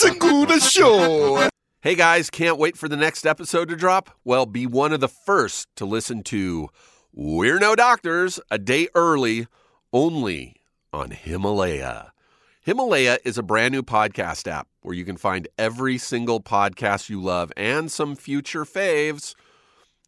Segura Show. Hey guys, can't wait for the next episode to drop? Well, be one of the first to listen to We're No Doctors a day early, only on Himalaya. Himalaya is a brand new podcast app where you can find every single podcast you love and some future faves.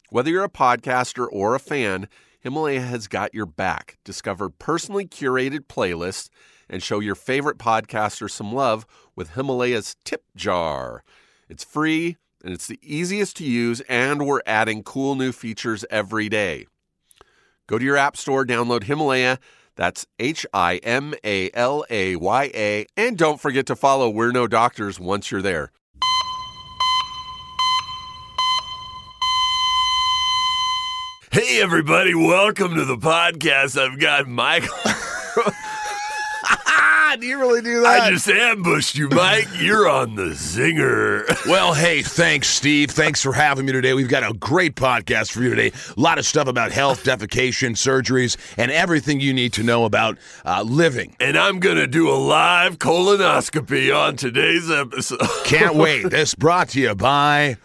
Whether you're a podcaster or a fan, Himalaya has got your back. Discover personally curated playlists and show your favorite podcaster some love with Himalaya's tip jar. It's free and it's the easiest to use, and we're adding cool new features every day. Go to your app store, download Himalaya. That's H I M A L A Y A. And don't forget to follow We're No Doctors once you're there. Hey, everybody, welcome to the podcast. I've got Michael. do you really do that? I just ambushed you, Mike. You're on the zinger. well, hey, thanks, Steve. Thanks for having me today. We've got a great podcast for you today. A lot of stuff about health, defecation, surgeries, and everything you need to know about uh, living. And I'm going to do a live colonoscopy on today's episode. Can't wait. This brought to you by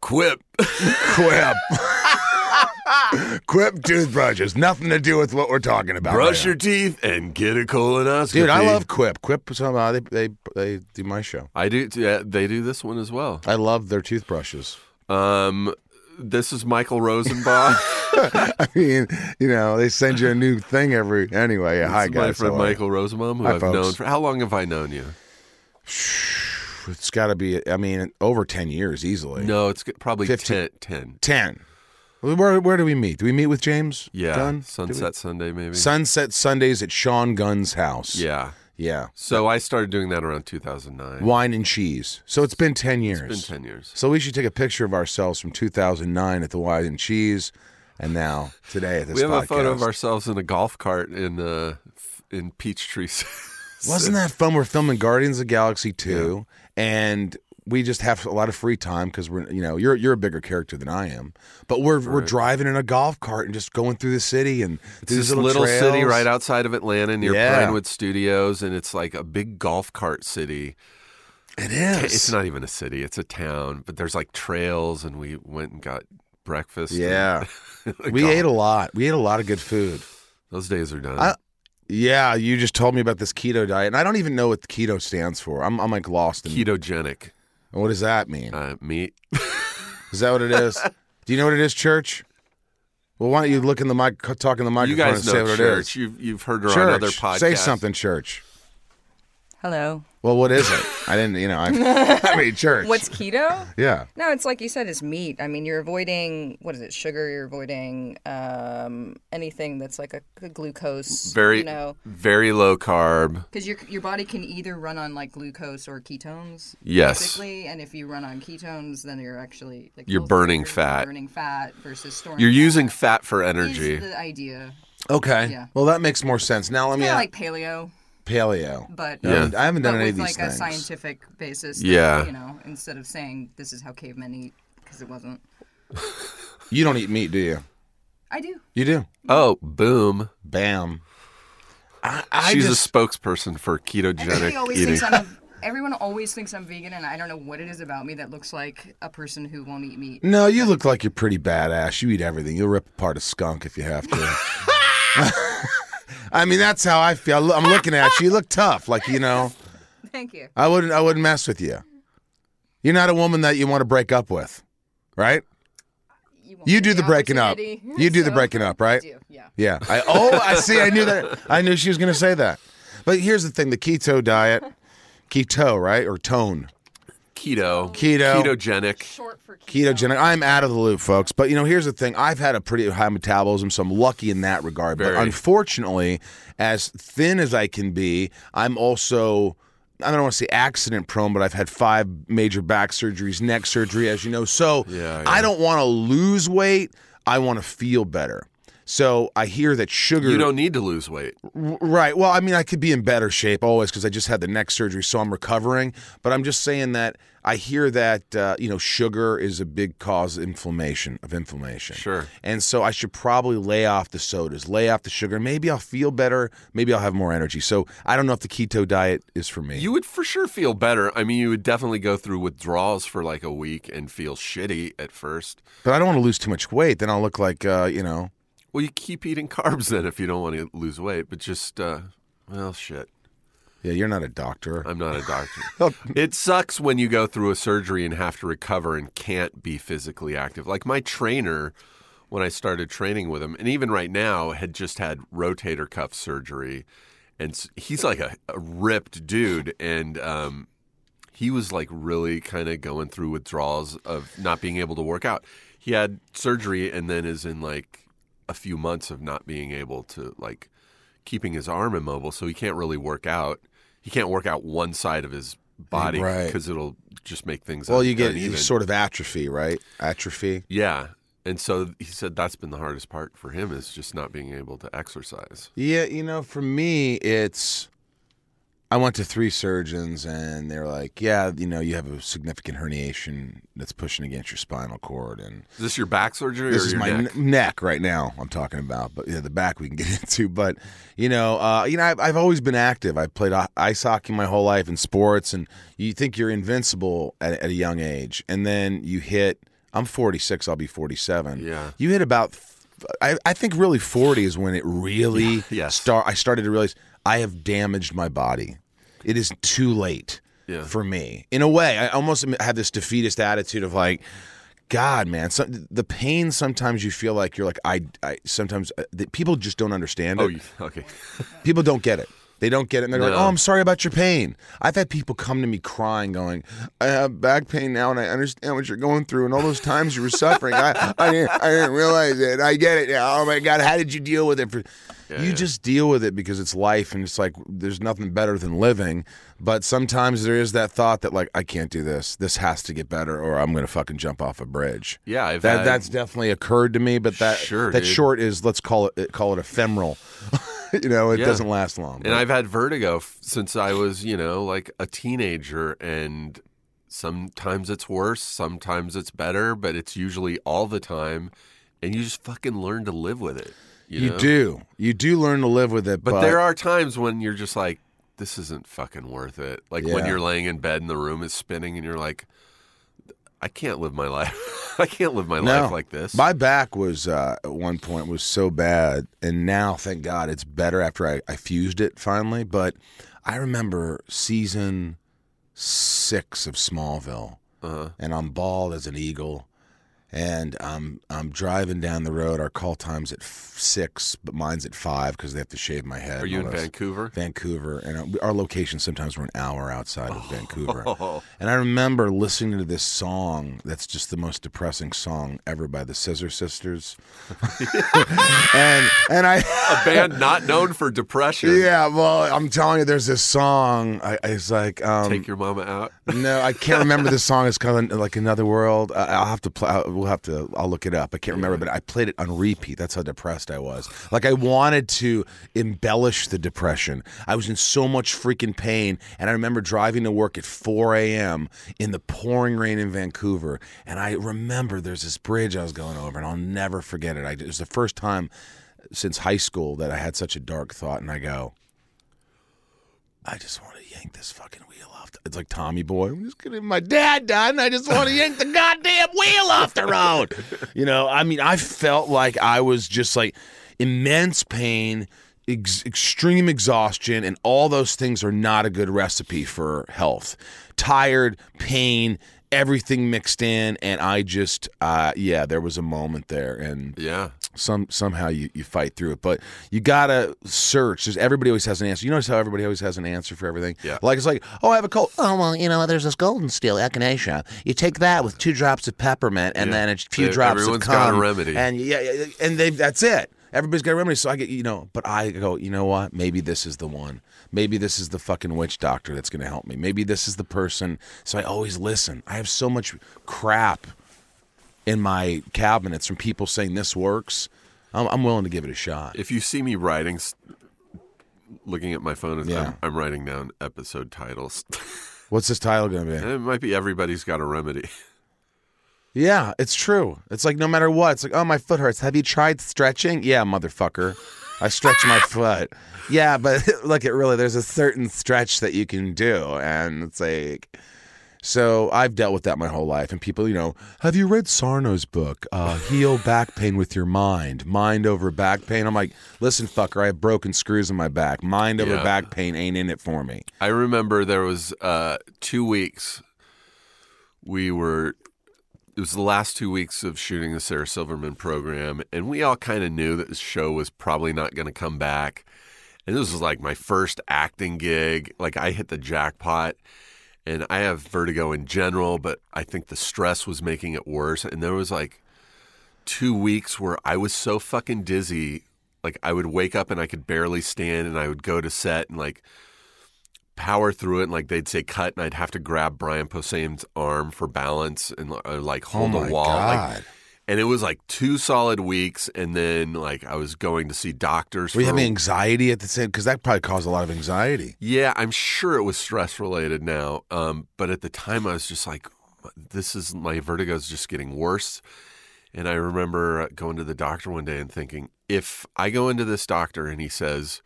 Quip. Quip. Quip toothbrushes. Nothing to do with what we're talking about. Brush right your teeth and get a colonoscopy. Dude, I love Quip. Quip, somehow they, they they do my show. I do. Yeah, they do this one as well. I love their toothbrushes. Um, this is Michael Rosenbaum. I mean, you know, they send you a new thing every. Anyway, yeah, hi is my guys. friend how are you? Michael Rosenbaum, who Hi, I've folks. known for how long have I known you? It's got to be. I mean, over ten years easily. No, it's probably 15. 10, 10. ten. Where where do we meet? Do we meet with James? Yeah, Gunn? Sunset Sunday maybe. Sunset Sundays at Sean Gunn's house. yeah. yeah. So I started doing that around 2009. Wine and cheese. So it's been ten years. It's been 10 years. So we should take a picture of ourselves from 2009 at the Wine and Cheese, and now today at this. We have a photo of ourselves in a golf cart in uh, in Peachtree. Wasn't that fun? We're filming Guardians of the Galaxy 2 and we just have a lot of free time because we're you know you're you're a bigger character than I am, but we're we're driving in a golf cart and just going through the city and It's this these little city right outside of Atlanta near Yeah. Pinewood Studios, and it's like a big golf cart city. It is. It's not even a city; it's a town. But there's like trails, and we went and got breakfast. Yeah, we ate a lot. We ate a lot of good food. Those days are done. I- Yeah, you just told me about this keto diet, and I don't even know what keto stands for. I'm I'm like lost. In, Ketogenic What does that mean? uh, meat. Is that what it is? Do you know what it is, Church? Well, why don't you look in the mic, talk in the microphone you guys and say know what church. it You've you've heard her is? on Church, other podcasts. say something, Church. Hello. Well, what is it? I didn't, you know, I, I mean, church. What's keto? yeah? No, it's like you said, it's meat. I mean, you're avoiding what is it? Sugar. You're avoiding um, anything that's like a, a glucose. Very you know, very low carb. because your your body can either run on like glucose or ketones. Yes. Basically, and if you run on ketones, then you're actually like You're burning you're fat. Burning fat versus storing. You're using fat fat for is energy. the idea. Okay. Yeah. Well, that makes more sense. Now let me ask like paleo, paleo. but I haven't- I haven't done but any with of these like things. a scientific basis. that, Yeah. You know, instead of saying this is how cavemen eat, because it wasn't. You don't eat meat, do you? I do. You do. Oh, boom! Bam. I, I She's just a spokesperson for Everybody ketogenic always eating. thinks I'm. A, everyone always thinks I'm vegan, and I don't know what it is about me that looks like a person who won't eat meat. no. You look like you're pretty badass. You eat everything. You'll rip apart a skunk if you have to. I mean, that's how I feel. I'm looking at you. You look tough. Like you know, Thank you. I wouldn't. I wouldn't mess with you. You're not a woman that you want to break up with, right? won't You do the breaking up. You do the breaking up, I right? do, yeah. Yeah. I oh, I see. I knew that. I knew she was going to say that. But here's the thing: the keto diet, keto, right, or tone, Keto, Keto. ketogenic. Short for keto. ketogenic. I'm out of the loop, folks. But you know, here's the thing: I've had a pretty high metabolism, so I'm lucky in that regard. Very. But unfortunately, as thin as I can be, I'm also. I don't want to say accident prone, but I've had five major back surgeries, neck surgery, as you know. So Yeah, yeah. I don't want to lose weight. I want to feel better. So I hear that sugar. You don't need to lose weight. Right. Well, I mean, I could be in better shape always because I just had the neck surgery, so I'm recovering. But I'm just saying that I hear that uh, you know sugar is a big cause of inflammation of inflammation. Sure. And so I should probably lay off the sodas, lay off the sugar. Maybe I'll feel better. Maybe I'll have more energy. So I don't know if the keto diet is for me. You would for sure feel better. I mean, you would definitely go through withdrawals for like a week and feel shitty at first. but I don't want to lose too much weight. Then I'll look like uh, you know. Well, you keep eating carbs then if you don't want to lose weight, but just, uh, well, shit. Yeah, you're not a doctor. I'm not a doctor. it sucks when you go through a surgery and have to recover and can't be physically active. Like my trainer, when I started training with him, and even right now, had just had rotator cuff surgery. And he's like a, a ripped dude. And um, he was like really kind of going through withdrawals of not being able to work out. He had surgery and then is in like a few months of not being able to like keeping his arm immobile, so he can't really work out. He can't work out one side of his body Right. because it'll just make things. well, un- you get uneven. sort of atrophy, right? Atrophy. yeah, and so he said that's been the hardest part for him is just not being able to exercise. Yeah, you know, for me, it's. I went to three surgeons, and they're like, "Yeah, you know, you have a significant herniation that's pushing against your spinal cord, and Is this your back surgery this or is my neck? n- neck right now. I'm talking about, but yeah, the back we can get into. But you know, uh, you know, I've, I've always been active. I played ice hockey my whole life in sports, and you think you're invincible at, at a young age, and then you hit. I'm 46. I'll be 47. Yeah. You hit about. I, I think really 40 is when it really yes. start. I started to realize I have damaged my body. It is too late Yeah. for me. In a way, I almost have this defeatist attitude of like, God, man, some, the pain. Sometimes you feel like you're like I. I sometimes uh, the, people just don't understand it. Oh, you, okay. People don't get it. They don't get it, and they're like, "Oh, I'm sorry about your pain." I've had people come to me crying, going, "I have back pain now, and I understand what you're going through, and all those times you were suffering. I, I didn't, I didn't realize it. I get it now. Oh my God, how did you deal with it?" For you yeah. just deal with it because it's life, and it's like there's nothing better than living. But sometimes there is that thought that like I can't do this. This has to get better, or I'm gonna fucking jump off a bridge. Yeah, I've That had- that's definitely occurred to me, but that Sure, that dude. short is let's call it call it ephemeral. you know, it Yeah. doesn't last long. And I've had vertigo f- since I was, you know, like a teenager. And sometimes it's worse, sometimes it's better, but it's usually all the time. And you just fucking learn to live with it. You, You know? do. You do learn to live with it. But, But, there are times when you're just like, this isn't fucking worth it. Like when you're laying in bed and the room is spinning and you're like, I can't live my life. I can't live my No. life like this. My back was uh, at one point was so bad, and now thank God it's better after I, I fused it finally. But I remember season six of Smallville, uh, and I'm bald as an eagle, and I'm I'm driving down the road. Our call time's at f- six, but mine's at five because they have to shave my head. are you in this. Vancouver? Vancouver, and our- our location sometimes we're an hour outside of Vancouver. Oh, And I remember listening to this song that's just the most depressing song ever by the Scissor Sisters. and and I a band not known for depression. Yeah, well, I'm telling you there's this song I, I it's like um Take your mama out. no, I can't remember the song. It's called like Another World. I, I'll have to play. We'll have to. I'll look it up. I can't remember, but I played it on repeat. That's how depressed I was. Like I wanted to embellish the depression. I was in so much freaking pain, and I remember driving to work at 4 a.m. in the pouring rain in Vancouver. And I remember there's this bridge I was going over, and I'll never forget it. I, it was the first time since high school that I had such a dark thought, and I go, I just want to yank this fucking wheel off. The, it's like Tommy Boy. I'm just gonna. My dad died, and I just want to yank the goddamn wheel off the road. You know, I mean, I felt like I was just like immense pain, ex- extreme exhaustion, and all those things are not a good recipe for health. Tired, pain, everything mixed in, and I just, uh, yeah, there was a moment there, and Yeah. some somehow you, you fight through it but you gotta search There's, everybody always has an answer you notice how everybody always has an answer for everything Yeah. like it's like oh i have a cold Oh well, you know, there's this golden steel echinacea. You take that with two drops of peppermint and Yeah. then a few E- drops everyone's of got a remedy. and yeah, yeah, and they that's it everybody's got a remedy so i get you know but i go you know what maybe this is the one maybe this is the fucking witch doctor that's gonna help me maybe this is the person so i always listen i have so much crap in my cabinets from people saying this works I'm, I'm willing to give it a shot. If you see me writing, looking at my phone, Yeah. I'm, I'm writing down episode titles. What's this title going to be? it might be Everybody's Got a Remedy. Yeah, it's true. It's like no matter what, it's like, oh, my foot hurts. Have you tried stretching? Yeah, motherfucker. I stretch my foot. Yeah, but look, it really, there's a certain stretch that you can do. And it's like, so I've dealt with that my whole life. And people, you know, have you read Sarno's book, uh, Heal Back Pain with Your Mind? Mind over back pain? I'm like, listen, fucker, I have broken screws in my back. Mind over Yeah. back pain ain't in it for me. I remember there was uh, two weeks we were. It was the last two weeks of shooting the Sarah Silverman program, and we all kind of knew that the show was probably not going to come back. And this was like my first acting gig. Like I hit the jackpot, and I have vertigo in general, but I think the stress was making it worse. And there was like two weeks where I was so fucking dizzy. Like I would wake up and I could barely stand, and I would go to set and like power through it and like they'd say cut and I'd have to grab Brian Posehn's arm for balance and or, like hold oh the wall like and it was like two solid weeks and then like I was going to see doctors Were you for- having anxiety at the same? Because that probably caused a lot of anxiety. yeah, I'm sure it was stress related now. Um, but at the time, I was just like, this is my vertigo is just getting worse. And I remember going to the doctor one day and thinking, if I go into this doctor and he says,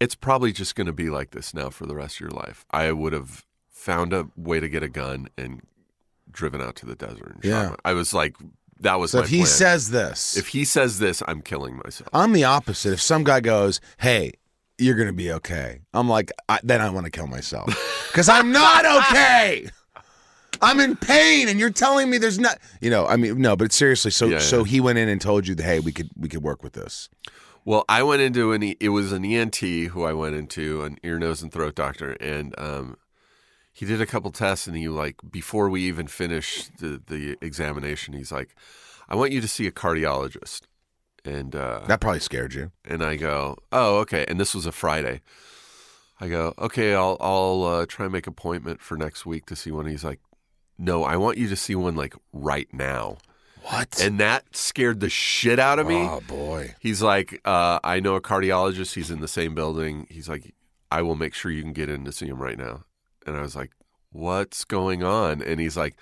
it's probably just going to be like this now for the rest of your life, I would have found a way to get a gun and driven out to the desert. And shot Yeah. I was like, that was So if he plan. says this, if he says this, I'm killing myself. I'm the opposite. If some guy goes, "Hey, you're gonna be okay," I'm like, I, then I want to kill myself because I'm not okay. I'm in pain, and you're telling me there's not. You know, I mean, no, but seriously. So, Yeah, so yeah. he went in and told you that, hey, we could we could work with this. Well, I went into an E- it was an ENT who I went into an ear, nose, and throat doctor, and um, he did a couple tests, and he like before we even finished the the examination, he's like, "I want you to see a cardiologist," and uh, That probably scared you. and I go, "Oh, okay." And this was a Friday. I go, "Okay, I'll I'll uh, try and make appointment for next week to see one." He's like, "No, I want you to see one like right now," What? and that scared the shit out of me. oh boy. He's like, uh, I know a cardiologist. He's in the same building. He's like, I will make sure you can get in to see him right now. And I was like, What's going on? And he's like,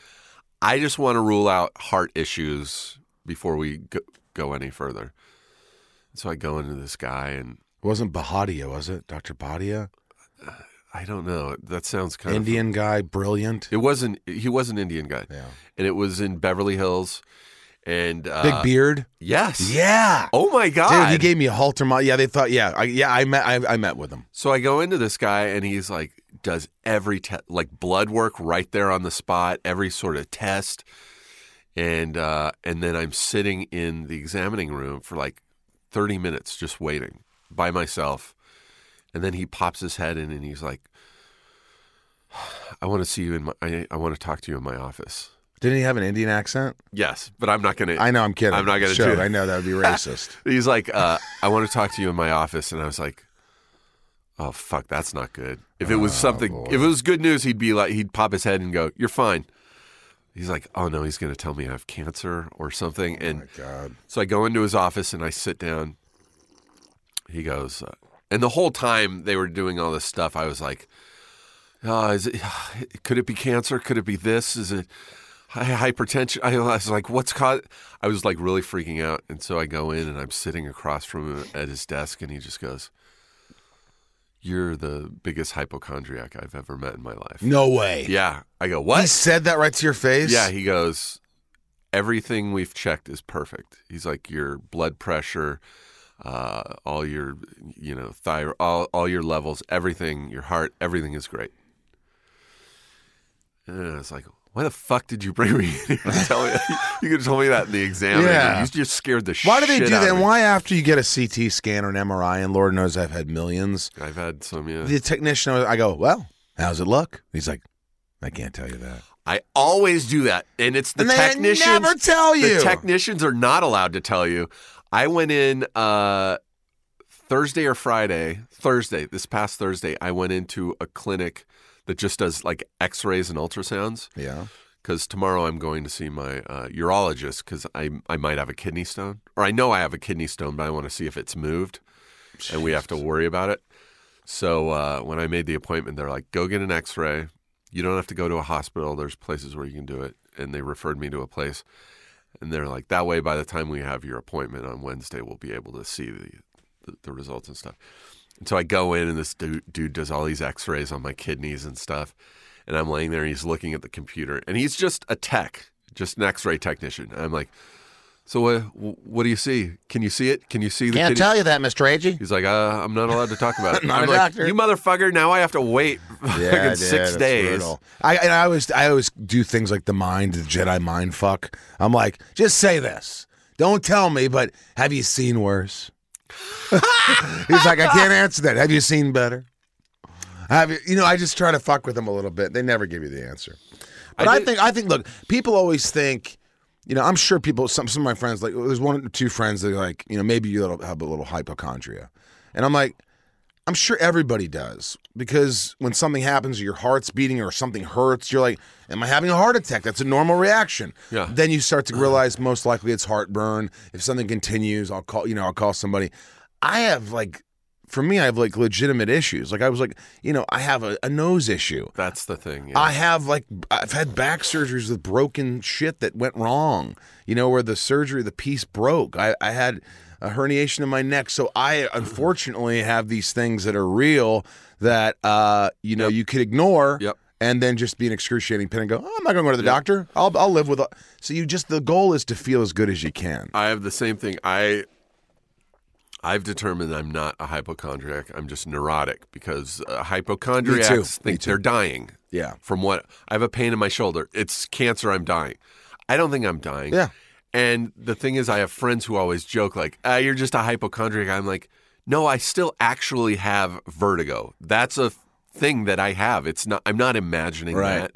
I just want to rule out heart issues before we go, go any further. So I go into this guy, and It wasn't Bahadia, was it? Dr. Bahadia? I don't know. That sounds kind of Indian guy, brilliant. It wasn't. He was an Indian guy, Yeah. and it was in Beverly Hills. And uh, Big beard. Yes. Yeah. Oh my god. Dude, he gave me a Holter. Yeah, they thought. Yeah, I, yeah. I met. I, I met with him. So I go into this guy and he's like does every test like blood work right there on the spot, every sort of test. And uh and then I'm sitting in the examining room for like 30 minutes just waiting by myself. And then he pops his head in and he's like I want to see you in my I, I want to talk to you in my office. Didn't he have an Indian accent? Yes, but I'm not going to I know. I'm kidding. I'm not gonna Show do it. I know that would be racist. He's like, uh, I want to talk to you in my office, and I was like, Oh fuck, that's not good. If it was something, if it was good news, he'd be like, he'd pop his head and go, "You're fine." He's like, "Oh no, he's going to tell me I have cancer or something." and God. so I go into his office and I sit down. He goes, uh, and the whole time they were doing all this stuff, I was like, oh, is it, could it be cancer? Could it be this? Is it hypertension? I was like, what's caught? I was like really freaking out. And so I go in and I'm sitting across from him at his desk and he just goes, you're the biggest hypochondriac I've ever met in my life. No way. Yeah. I go, what? He said that right to your face. Yeah, he goes, everything we've checked is perfect. He's like, your blood pressure, uh, all your, you know, thyroid, all, all your levels, everything, your heart, everything is great. And I was like, why the fuck did you bring me in here tell me? you could have told me that in the exam. Yeah. You just scared the shit Why do they do that? And why after you get a CT scan or an MRI, and Lord knows I've had millions, I've had some, yeah. the technician, I go, well, how's it look? He's like, I can't tell you that. I always do that. And it's the and they technicians. never tell you. The technicians are not allowed to tell you. I went in uh, Thursday or Friday, Thursday, this past Thursday, I went into a clinic that just does like x rays and ultrasounds. yeah. because tomorrow I'm going to see my uh, urologist because I I might have a kidney stone, or I know I have a kidney stone, but I want to see if it's moved, and we have to worry about it. So uh, when I made the appointment, they're like, "Go get an X-ray. You don't have to go to a hospital. There's places where you can do it." And they referred me to a place, and they're like, "That way, by the time we have your appointment on Wednesday, we'll be able to see the the, the results and stuff." And so I go in, and this dude, dude does all these X-rays on my kidneys and stuff. And I'm laying there, and he's looking at the computer, and he's just a tech, just an X-ray technician. And I'm like, "So what? What do you see? Can you see it? Can you see the?" Can't kidney?" tell you that, Mr. Agee. He's like, uh, I'm not allowed to talk about it. Not I'm a like, doctor. you motherfucker! Now I have to wait fucking six days. I and I always I always do things like the mind, the Jedi mind fuck. I'm like, just say this. Don't tell me, but have you seen worse? He's like, I can't answer that. Have you seen better? Have you? You know, I just try to fuck with them a little bit. They never give you the answer. But I I, think I think look, people always think. You know, I'm sure people. Some some of my friends like there's one or two friends that are like, you know, maybe you have a little hypochondria, and I'm like, I'm sure everybody does because when something happens, or your heart's beating or something hurts, you're like, "Am I having a heart attack?" That's a normal reaction. Yeah. Then you start to realize most likely it's heartburn. If something continues, I'll call. You know, I'll call somebody. I have like, for me, I have like legitimate issues. Like I was like, you know, I have a, a nose issue. That's the thing. yeah. I have like I've had back surgeries with broken shit that went wrong. You know, where the surgery, the piece broke. I, I had a herniation in my neck. So I unfortunately have these things that are real that uh, you know, you could ignore. Yep. And then just be an excruciating pain and go, oh, I'm not going to go to the doctor. I'll, I'll live with it. So you just, the goal is to feel as good as you can. I have the same thing. I I've determined I'm not a hypochondriac. I'm just neurotic because uh, hypochondriacs think they're dying. Yeah. From what I have a pain in my shoulder. It's cancer. I'm dying. I don't think I'm dying. Yeah. And the thing is, I have friends who always joke like, ah, "You're just a hypochondriac." I'm like, no, I still actually have vertigo. That's a thing that I have. It's not. I'm not imagining Right. that.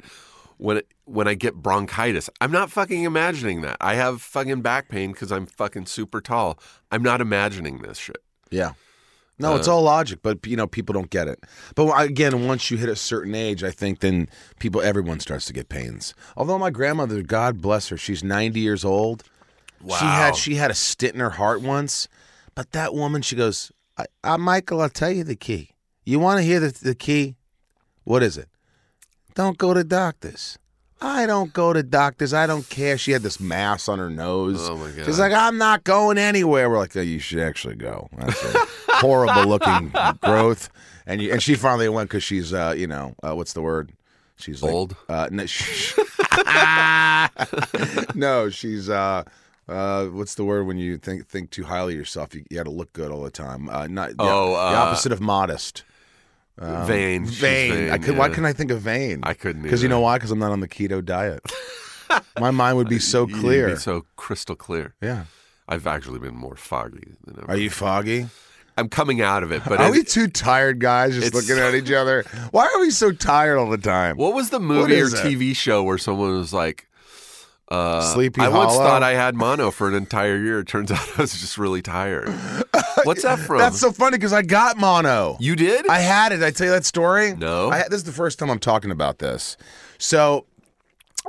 When it, when I get bronchitis, I'm not fucking imagining that. I have fucking back pain because I'm fucking super tall. I'm not imagining this shit. Yeah. No, it's all logic, but you know, people don't get it. But again, once you hit a certain age, I think then people, everyone starts to get pains. Although my grandmother, God bless her, she's ninety years old. Wow. She had she had a stent in her heart once, but that woman, she goes, I, uh, "Michael, I'll tell you the key. You want to hear the, the key? What is it? Don't go to doctors." I don't go to doctors. I don't care. She had this mass on her nose. Oh, my God. She's like, I'm not going anywhere. We're like, oh, you should actually go. That's a horrible looking growth. And you, and she finally went because she's, uh, you know, uh, what's the word? She's like- Old? uh, no, sh- no, she's. Uh, uh, what's the word when you think think too highly of yourself? You, you got to look good all the time. Uh, not the, Oh, the uh, opposite of modest. Um, vain. She's Vain. I could. Why yeah. couldn't I think of vain? I couldn't Because you know why? Because I'm not on the keto diet. My mind would be so You'd be clear. so crystal clear. yeah. I've actually been more foggy than ever. Are you foggy? I'm coming out of it, but Are it- we two tired guys just looking at each other? Why are we so tired all the time? What was the movie or that? TV show where someone was like, uh, Sleepy I once Hollow? thought I had mono for an entire year. It turns out I was just really tired. What's that from? That's so funny because I got mono. you did? I had it. Did I tell you that story? No. I, this is the first time I'm talking about this. So,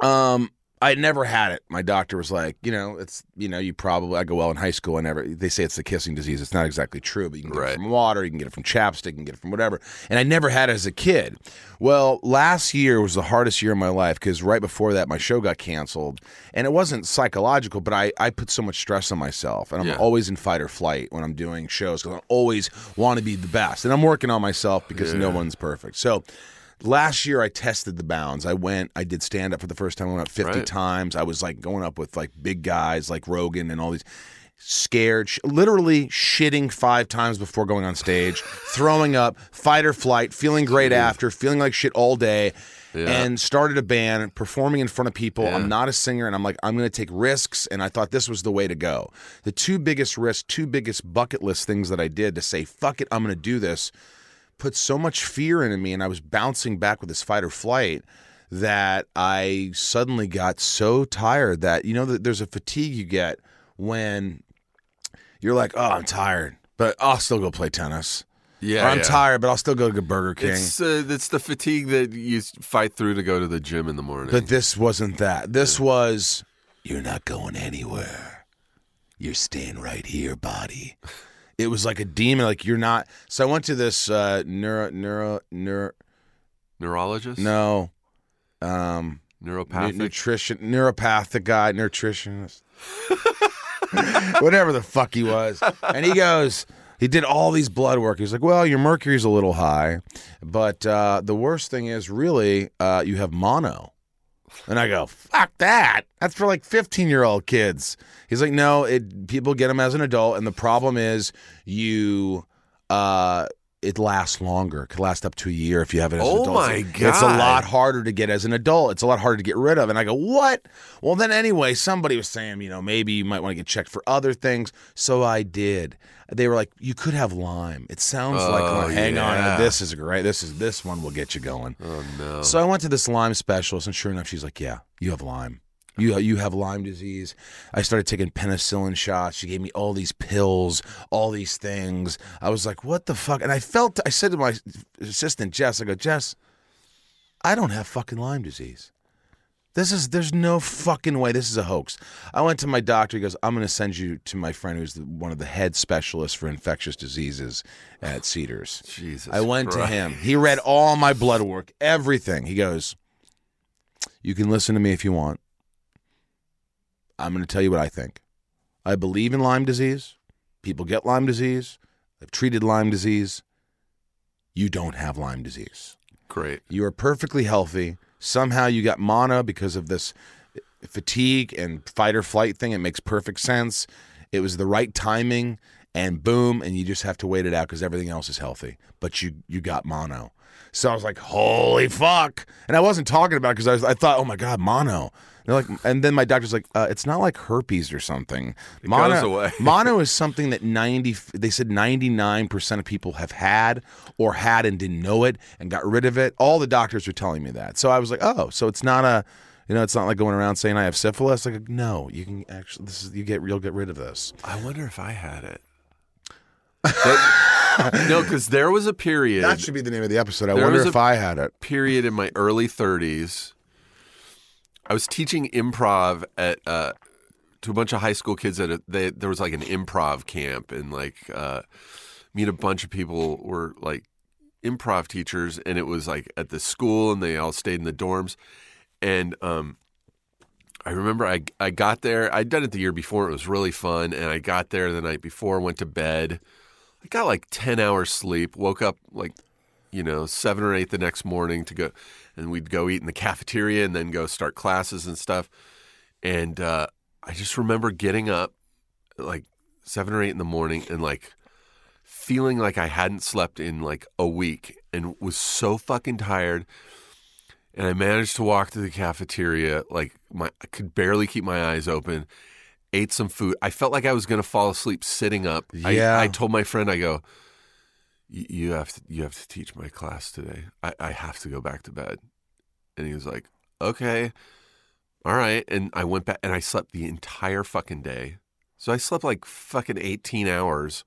um, I never had it. My doctor was like, you know, it's you know, you probably I go well in high school. I never. They say it's the kissing disease. It's not exactly true, but you can get Right. it from water, you can get it from chapstick, you can get it from whatever. And I never had it as a kid. Well, last year was the hardest year of my life because right before that, my show got canceled, and it wasn't psychological, but I I put so much stress on myself, and I'm Yeah. always in fight or flight when I'm doing shows because I always want to be the best, and I'm working on myself because no one's perfect. So. Last year, I tested the bounds. I went, I did stand up for the first time. I went up 50 Right. times. I was like going up with like big guys like Rogan and all these. Scared, sh- literally shitting five times before going on stage, throwing up, fight or flight, feeling great after, feeling like shit all day, and started a band, performing in front of people. Yeah. I'm not a singer, and I'm like, I'm going to take risks, and I thought this was the way to go. The two biggest risks, two biggest bucket list things that I did to say, fuck it, I'm going to do this put so much fear into me and I was bouncing back with this fight or flight that I suddenly got so tired that you know that there's a fatigue you get when you're like, "Oh, I'm tired, but I'll still go play tennis." Yeah, or I'm yeah. tired, but I'll still go to Burger King. It's uh, it's the fatigue that you fight through to go to the gym in the morning. But this wasn't that. This was you're not going anywhere. You're staying right here, body. It was like a demon. Like you're not. So I went to this uh, neuro neuro neuro Neurologist, no, um, nu- neuropathic. nutrition neuropathic guy, nutritionist, whatever the fuck he was. And he goes. He did all these blood work. He's like, "Well, your mercury's a little high, but uh, the worst thing is really uh, you have mono." And I go, fuck that. That's for like 15 year old kids. He's like, no, it people get them as an adult, and the problem is you uh it lasts longer. It could last up to a year if you have it as an Oh adult. my It's a lot harder to get as an adult. It's a lot harder to get rid of. And I go, what? Well, then anyway, somebody was saying, you know, maybe you might want to get checked for other things. So I did. They were like, you could have Lyme. It sounds like, Oh, Lyme. hang yeah. on, this is great. This is this one will get you going. oh no! So I went to this Lyme specialist, and sure enough, she's like, "Yeah, you have Lyme. You you have Lyme disease." I started taking penicillin shots. She gave me all these pills, all these things. I was like, "What the fuck?" And I felt. I said to my assistant Jess, "I go, Jess, I don't have fucking Lyme disease. This is there's no fucking way. This is a hoax." I went to my doctor. He goes, "I'm going to send you to my friend who's the, one of the head specialists for infectious diseases at Cedars." Jesus, I went to him. He read all my blood work, everything. He goes, You can listen to me if you want. I'm going to tell you what I think. I believe in Lyme disease. People get Lyme disease. I've treated Lyme disease. You don't have Lyme disease. Great. You are perfectly healthy. Somehow you got mono because of this fatigue and fight or flight thing. It makes perfect sense. It was the right timing, and boom, and you just have to wait it out because everything else is healthy. But you you got mono. So I was like, holy fuck! And I wasn't talking about it because I, was- I thought, oh my god, mono. They're like, and then my doctor's like, uh, it's not like herpes or something. mono, goes away. mono is something that 90 they said 99% of people have had or had and didn't know it and got rid of it all the doctors were telling me that so i was like oh so it's not a you know it's not like going around saying i have syphilis like no you can actually this is you get you'll get rid of this I wonder if I had it. That- no, because there was a period. that should be the name of the episode i wonder if I had it period in my early 30s. I was teaching improv at uh, to a bunch of high school kids at a, they, there was like an improv camp and like uh, me and a bunch of people were like improv teachers and it was like at the school and they all stayed in the dorms and um I remember I I got there I'd done it the year before it was really fun and I got there the night before went to bed I got like 10 hours sleep woke up like you know, seven or eight the next morning to go, and we'd go eat in the cafeteria and then go start classes and stuff. And uh, I just remember getting up like seven or eight in the morning and like feeling like I hadn't slept in like a week and was so fucking tired. And I managed to walk to the cafeteria, like my I could barely keep my eyes open. Ate some food. I felt like I was going to fall asleep sitting up. Yeah. I, I told my friend, I go, you have to you have to teach my class today. I, I have to go back to bed. And he was like, Okay. All right. And I went back and I slept the entire fucking day. So I slept like fucking 18 hours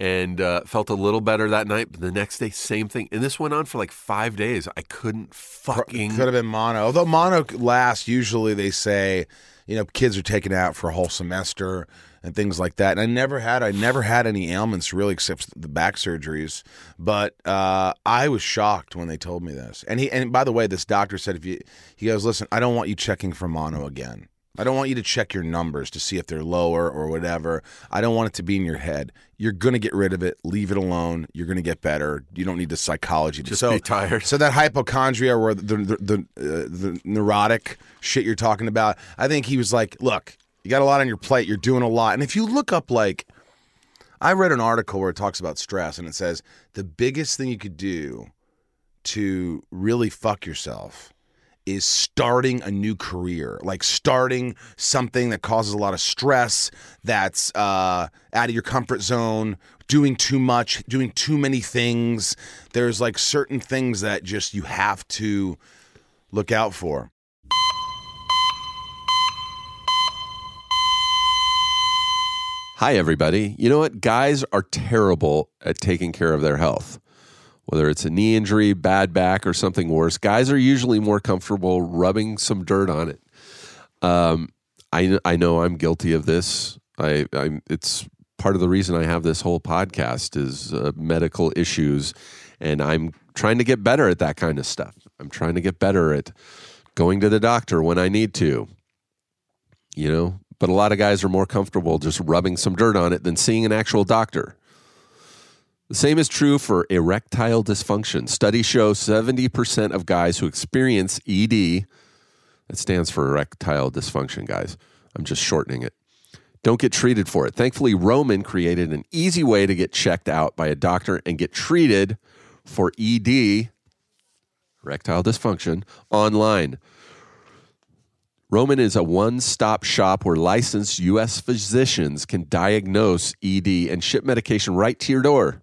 and uh, felt a little better that night. But the next day, same thing. And this went on for like five days. I couldn't fucking. could have been mono although mono lasts usually they say you know kids are taken out for a whole semester and things like that and i never had i never had any ailments really except the back surgeries but uh, i was shocked when they told me this and he and by the way this doctor said if you he goes listen i don't want you checking for mono again I don't want you to check your numbers to see if they're lower or whatever. I don't want it to be in your head. You're going to get rid of it. Leave it alone. You're going to get better. You don't need the psychology. to Just so, be tired. So that hypochondria or the the the, uh, the neurotic shit you're talking about, I think he was like, look, you got a lot on your plate. You're doing a lot, and if you look up like, I read an article where it talks about stress, and it says the biggest thing you could do to really fuck yourself is starting a new career, like starting something that causes a lot of stress, that's uh, out of your comfort zone, doing too much, doing too many things. There's like certain things that just you have to look out for. Hi, everybody. You know what? Guys are terrible at taking care of their health. Whether it's a knee injury, bad back, or something worse, guys are usually more comfortable rubbing some dirt on it. Um, I, I know I'm guilty of this. I, I'm, it's part of the reason I have this whole podcast is uh, medical issues, and I'm trying to get better at that kind of stuff. I'm trying to get better at going to the doctor when I need to. You know, but a lot of guys are more comfortable just rubbing some dirt on it than seeing an actual doctor. The same is true for erectile dysfunction. Studies show 70% of guys who experience ED, that stands for erectile dysfunction, guys. I'm just shortening it. Don't get treated for it. Thankfully, Roman created an easy way to get checked out by a doctor and get treated for ED, erectile dysfunction, online. Roman is a one stop shop where licensed U.S. physicians can diagnose ED and ship medication right to your door.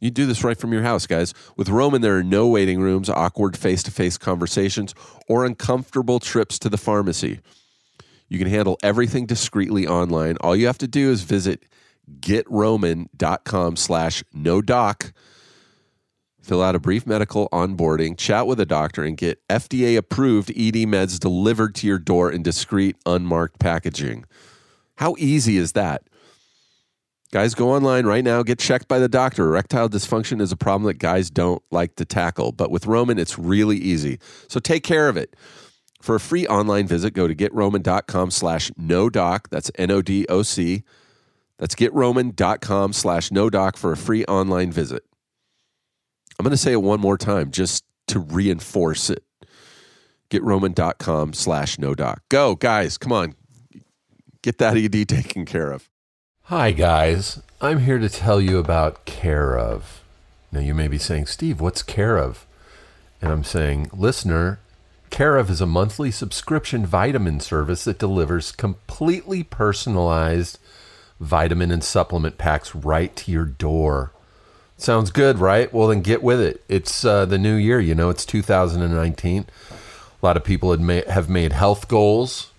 You do this right from your house, guys. With Roman, there are no waiting rooms, awkward face to face conversations, or uncomfortable trips to the pharmacy. You can handle everything discreetly online. All you have to do is visit getroman.com slash no doc fill out a brief medical onboarding, chat with a doctor, and get FDA approved ED meds delivered to your door in discreet, unmarked packaging. How easy is that? Guys, go online right now, get checked by the doctor. Erectile dysfunction is a problem that guys don't like to tackle, but with Roman, it's really easy. So take care of it. For a free online visit, go to getroman.com slash no doc. That's N O D O C. That's getroman.com slash no doc for a free online visit. I'm going to say it one more time just to reinforce it. GetRoman.com slash no doc. Go, guys. Come on. Get that ED taken care of. Hi, guys. I'm here to tell you about Care of. Now, you may be saying, Steve, what's Care of? And I'm saying, listener, Care of is a monthly subscription vitamin service that delivers completely personalized vitamin and supplement packs right to your door. Sounds good, right? Well, then get with it. It's uh, the new year. You know, it's 2019. A lot of people have made health goals,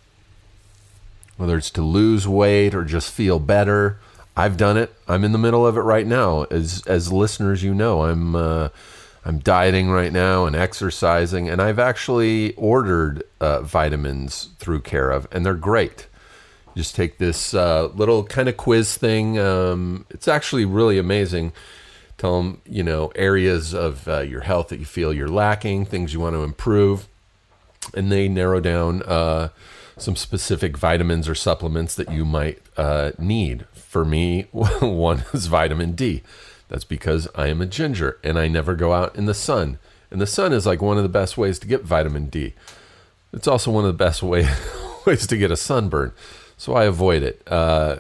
whether it's to lose weight or just feel better. I've done it. I'm in the middle of it right now. As as listeners, you know, I'm uh, I'm dieting right now and exercising, and I've actually ordered uh, vitamins through Care of, and they're great. just take this uh, little kind of quiz thing. Um, it's actually really amazing tell them you know areas of uh, your health that you feel you're lacking things you want to improve and they narrow down uh, some specific vitamins or supplements that you might uh, need. For me one is vitamin d. That's because i am a ginger and i never go out in the sun. And the sun is like one of the best ways to get vitamin d. It's also one of the best way, ways to get a sunburn. So i avoid it. Uh,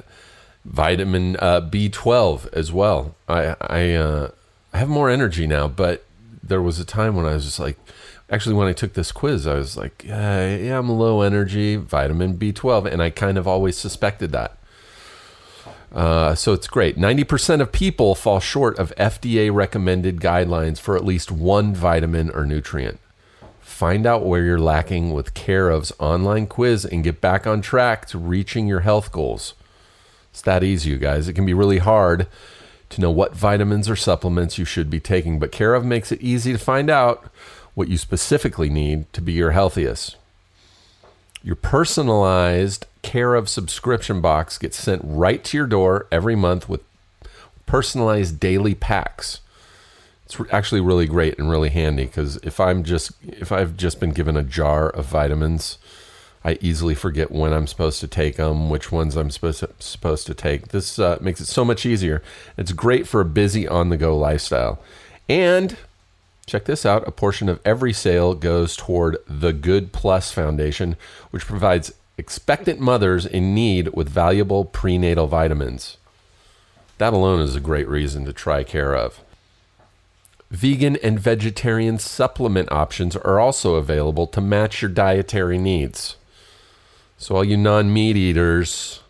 vitamin uh, B12 as well. I I, uh, I have more energy now, but there was a time when I was just like, actually, when I took this quiz, I was like, yeah, yeah I'm low energy, vitamin B12, and I kind of always suspected that. Uh, so it's great. 90% of people fall short of FDA recommended guidelines for at least one vitamin or nutrient. Find out where you're lacking with Care of's online quiz and get back on track to reaching your health goals. It's that easy, you guys. It can be really hard to know what vitamins or supplements you should be taking, but Care of makes it easy to find out what you specifically need to be your healthiest. Your personalized Care of subscription box gets sent right to your door every month with personalized daily packs. It's actually really great and really handy because if I'm just if I've just been given a jar of vitamins, I easily forget when I'm supposed to take them, which ones I'm supposed to, supposed to take. This uh, makes it so much easier. It's great for a busy on the go lifestyle. And check this out a portion of every sale goes toward the Good Plus Foundation, which provides expectant mothers in need with valuable prenatal vitamins. That alone is a great reason to try care of. Vegan and vegetarian supplement options are also available to match your dietary needs. So, all you non meat eaters,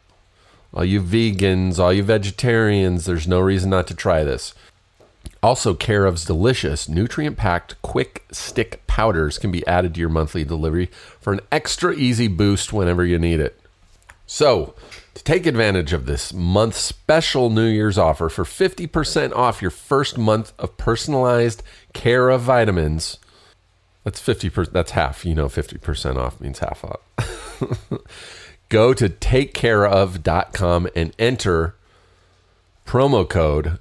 all you vegans, all you vegetarians, there's no reason not to try this. Also, Care of's delicious, nutrient packed, quick stick powders can be added to your monthly delivery for an extra easy boost whenever you need it. So, to take advantage of this month's special New Year's offer for 50% off your first month of personalized care of vitamins, that's 50%, that's half. You know, 50% off means half off. Go to takecareof.com and enter promo code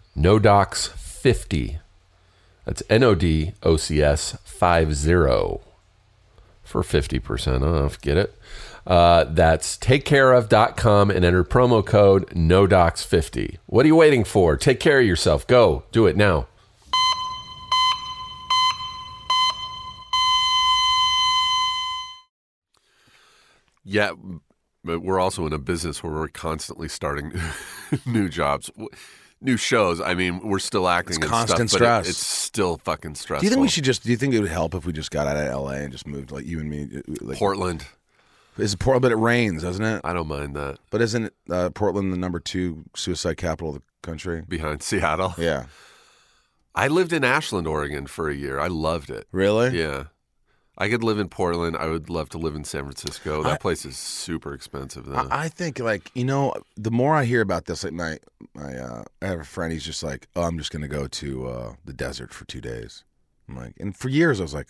NODOCS50. That's N O D O C S 50 for 50% off. Get it? Uh, that's takecareof.com and enter promo code NODOCS50. What are you waiting for? Take care of yourself. Go. Do it now. Yeah, but we're also in a business where we're constantly starting new jobs, new shows. I mean, we're still acting It's and constant stuff, but it- stress. it's still fucking stressful. Do you think we should just? Do you think it would help if we just got out of L.A. and just moved like you and me? Like, Portland. is it Portland? But it rains, doesn't it? I don't mind that. But isn't uh, Portland the number two suicide capital of the country? Behind Seattle. Yeah. I lived in Ashland, Oregon for a year. I loved it. Really? Yeah. I could live in Portland. I would love to live in San Francisco. That I- place is super expensive, though. I, I think like you know, the more I hear about this, like my my uh, I have a friend. He's just like, oh, I'm just gonna go to uh, the desert for two days. I'm like, and for years I was like,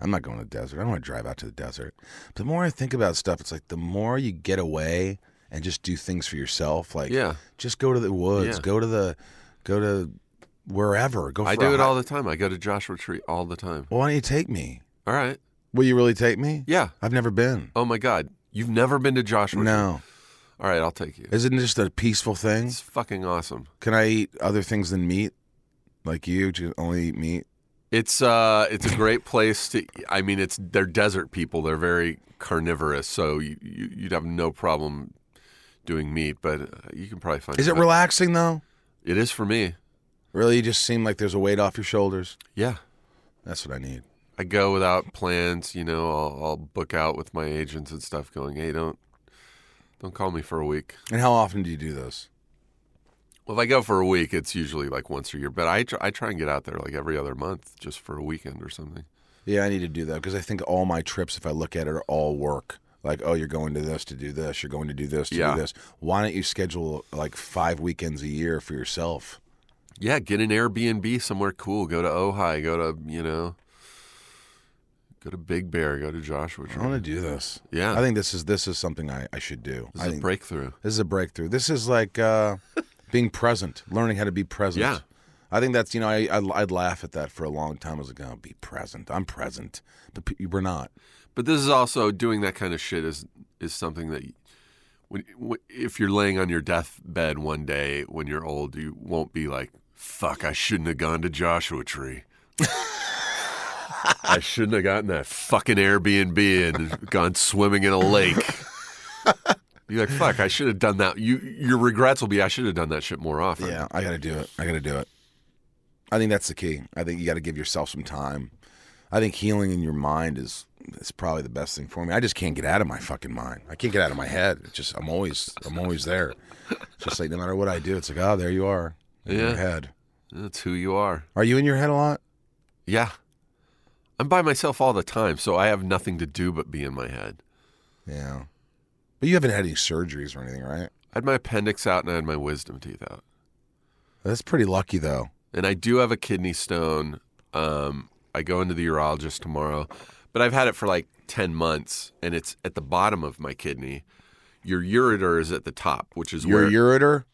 I'm not going to the desert. I don't want to drive out to the desert. But the more I think about stuff, it's like the more you get away and just do things for yourself. Like, yeah. just go to the woods, Yeah. go to the, go to wherever. Go. For I do it all the time. I go to Joshua Tree all the time. Well, why don't you take me? All right. Will you really take me? Yeah. I've never been. Oh, my God. You've never been to Joshua Tree? No. All right. I'll take you. Isn't it just a peaceful thing? It's fucking awesome. Can I eat other things than meat? Like you, just only eat meat? It's uh, it's a great place to. I mean, it's they're desert people. They're very carnivorous, so you, you you'd have no problem doing meat. But uh, you can probably find. Is it relaxing though? It is for me. Really, you just seem like there's a weight off your shoulders. Yeah. That's what I need. I go without plans. You know, I'll, I'll book out with my agents and stuff. Going, hey, don't don't call me for a week. And how often do you do this? Well, if I go for a week, it's usually like once a year. But I try, I try and get out there like every other month, just for a weekend or something. Yeah, I need to do that because I think all my trips, if I look at it, are all work. Like, oh, you're going to this to do this. You're going to do this to Yeah. do this. Why don't you schedule like five weekends a year for yourself? Yeah, get an Airbnb somewhere cool. Go to Ojai. Go to you know, go to Big Bear. Go to Joshua Tree. I want to do this. Yeah, I think this is this is something I, I should do. this I is a think breakthrough. this is a breakthrough. This is like uh, being present, learning how to be present. Yeah. I think that's you know I, I I'd laugh at that for a long time. I was like, oh, be present. I'm present, but pe- we're not. But this is also doing that kind of shit is is something that. When, when, if you're laying on your deathbed one day when you're old, you won't be like, "Fuck, I shouldn't have gone to Joshua Tree. I shouldn't have gotten that fucking Airbnb and gone swimming in a lake." You're like, "Fuck, I should have done that." You your regrets will be, "I should have done that shit more often." Yeah, I got to do it. I got to do it. I think that's the key. I think you got to give yourself some time. I think healing in your mind is is probably the best thing for me. I just can't get out of my fucking mind. I can't get out of my head. It's just I'm always I'm always there. It's just like no matter what I do, it's like oh there you are in Yeah. your head. That's who you are. Are you in your head a lot? Yeah. I'm by myself all the time, so I have nothing to do but be in my head. Yeah, but you haven't had any surgeries or anything, right? I had my appendix out and I had my wisdom teeth out. That's pretty lucky though. And I do have a kidney stone. Um, I go into the urologist tomorrow, but I've had it for like 10 months and it's at the bottom of my kidney. Your ureter is at the top, which is where Your where ureter.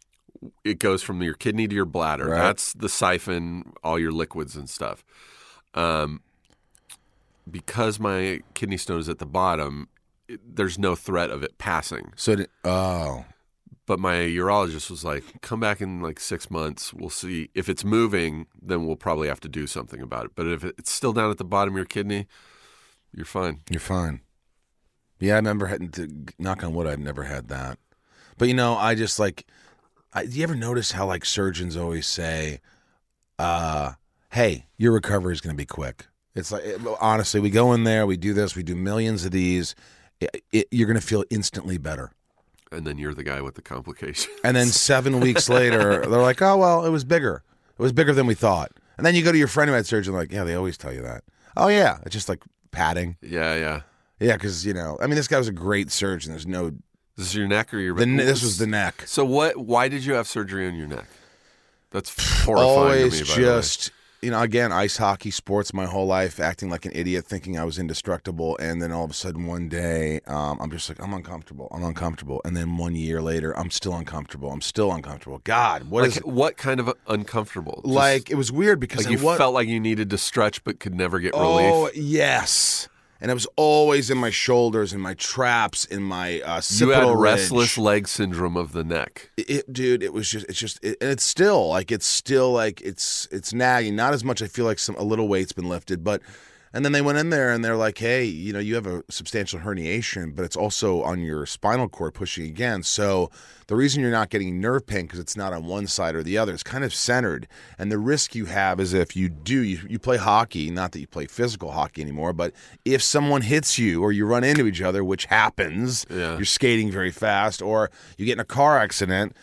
it goes from your kidney to your bladder. Right. That's the siphon, all your liquids and stuff. Um, because my kidney stone is at the bottom, it, there's no threat of it passing. So it- oh, But my urologist was like, "Come back in like six months. We'll see if it's moving. Then we'll probably have to do something about it. But if it's still down at the bottom of your kidney, you're fine." You're fine. Yeah, I remember having to knock on wood. I've never had that, but you know, I just like. I, do you ever notice how like surgeons always say, uh, "Hey, your recovery is going to be quick." It's like it- honestly, we go in there, we do this, we do millions of these. It, it, you're going to feel instantly better, And then you're the guy with the complication. and then seven weeks later, they're like, "Oh well, it was bigger. It was bigger than we thought." And then you go to your friend who had surgery, like, "Yeah, they always tell you that." Oh yeah, it's just like padding. yeah, yeah. Yeah, because you know, I mean, this guy was a great surgeon. There's no, This is your neck or your The, this was the neck. So what? Why did you have surgery on your neck? That's horrifying Always to me. by the way. just you know, again, ice hockey, sports, my whole life, acting like an idiot, thinking I was indestructible, and then all of a sudden one day, um, I'm just like, I'm uncomfortable, I'm uncomfortable, and then one year later, I'm still uncomfortable, I'm still uncomfortable. God, what like is what kind of uncomfortable? Just like? It was weird because like you wa- felt like you needed to stretch but could never get relief. Oh yes, and it was always in my shoulders, in my traps, in my uh, You had restless ridge. leg syndrome of the neck. it, dude it was just it's just it, and it's still like it's still like it's it's nagging not as much i feel like some a little weight's been lifted but and then they went in there and they're like hey you know you have a substantial herniation but it's also on your spinal cord pushing again so the reason you're not getting nerve pain because it's not on one side or the other it's kind of centered and the risk you have is if you do you, you play hockey not that you play physical hockey anymore but if someone hits you or you run into each other which happens Yeah. you're skating very fast or you get in a car accident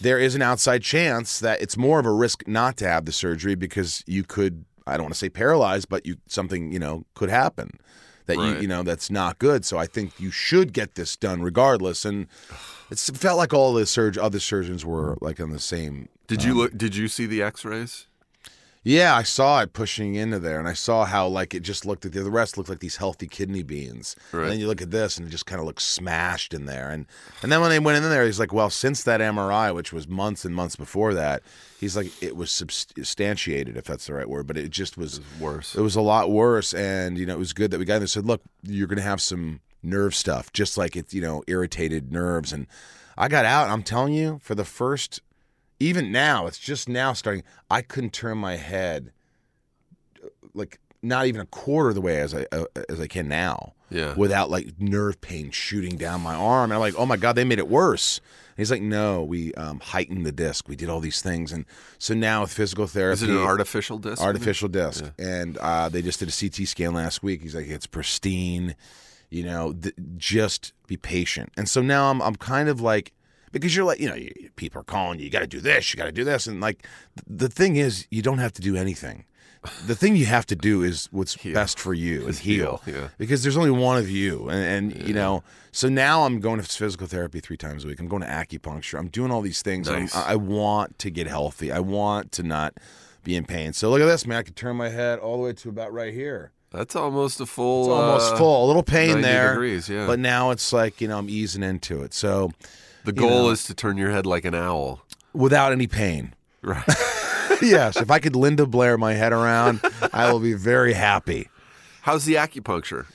there is an outside chance that it's more of a risk not to have the surgery because you could I don't want to say paralyzed, but you something you know could happen that Right. you you know that's not good. So I think you should get this done regardless. And it felt like all the surg other surgeons were like on the same. Did you look? Did you see the X-rays? Yeah, I saw it pushing into there, and I saw how like it just looked at the, the rest looked like these healthy kidney beans. Right. And then you look at this, and it just kind of looks smashed in there. And and then when they went in there, he's like, well, since that MRI, which was months and months before that, he's like, it was substantiated, if that's the right word, but it just was Worse. it was a lot worse. And you know, it was good that we got in there. Said, look, you're going to have some nerve stuff, just like it's you know irritated nerves. And I got out. I'm telling you, for the first even now, it's just now starting. I couldn't turn my head like not even a quarter of the way as I uh, as I can now. Yeah. Without like nerve pain shooting down my arm, and I'm like, oh my god, they made it worse. And he's like, no, we um, heightened the disc. We did all these things, and so now with physical therapy, Is it an artificial disc? artificial disc, and uh, they just did a CT scan last week. He's like, it's pristine. You know, th- just be patient. And so now I'm I'm kind of like because you're like you know you, people are calling you. You got to do this. You got to do this. And like th- the thing is, you don't have to do anything. The thing you have to do is what's best for you and heal. heal, yeah. Because there's only one of you, and, and you know. So now I'm going to physical therapy three times a week. I'm going to acupuncture. I'm doing all these things. Nice. I, I want to get healthy. I want to not be in pain. So look at this, man. I can turn my head all the way to about right here. That's almost a full. It's almost uh, full. A little pain there. degrees, yeah. But now it's like, you know, I'm easing into it. So The goal know. is to turn your head like an owl. without any pain. Right. yes. If I could Linda Blair my head around, I will be very happy. How's the acupuncture?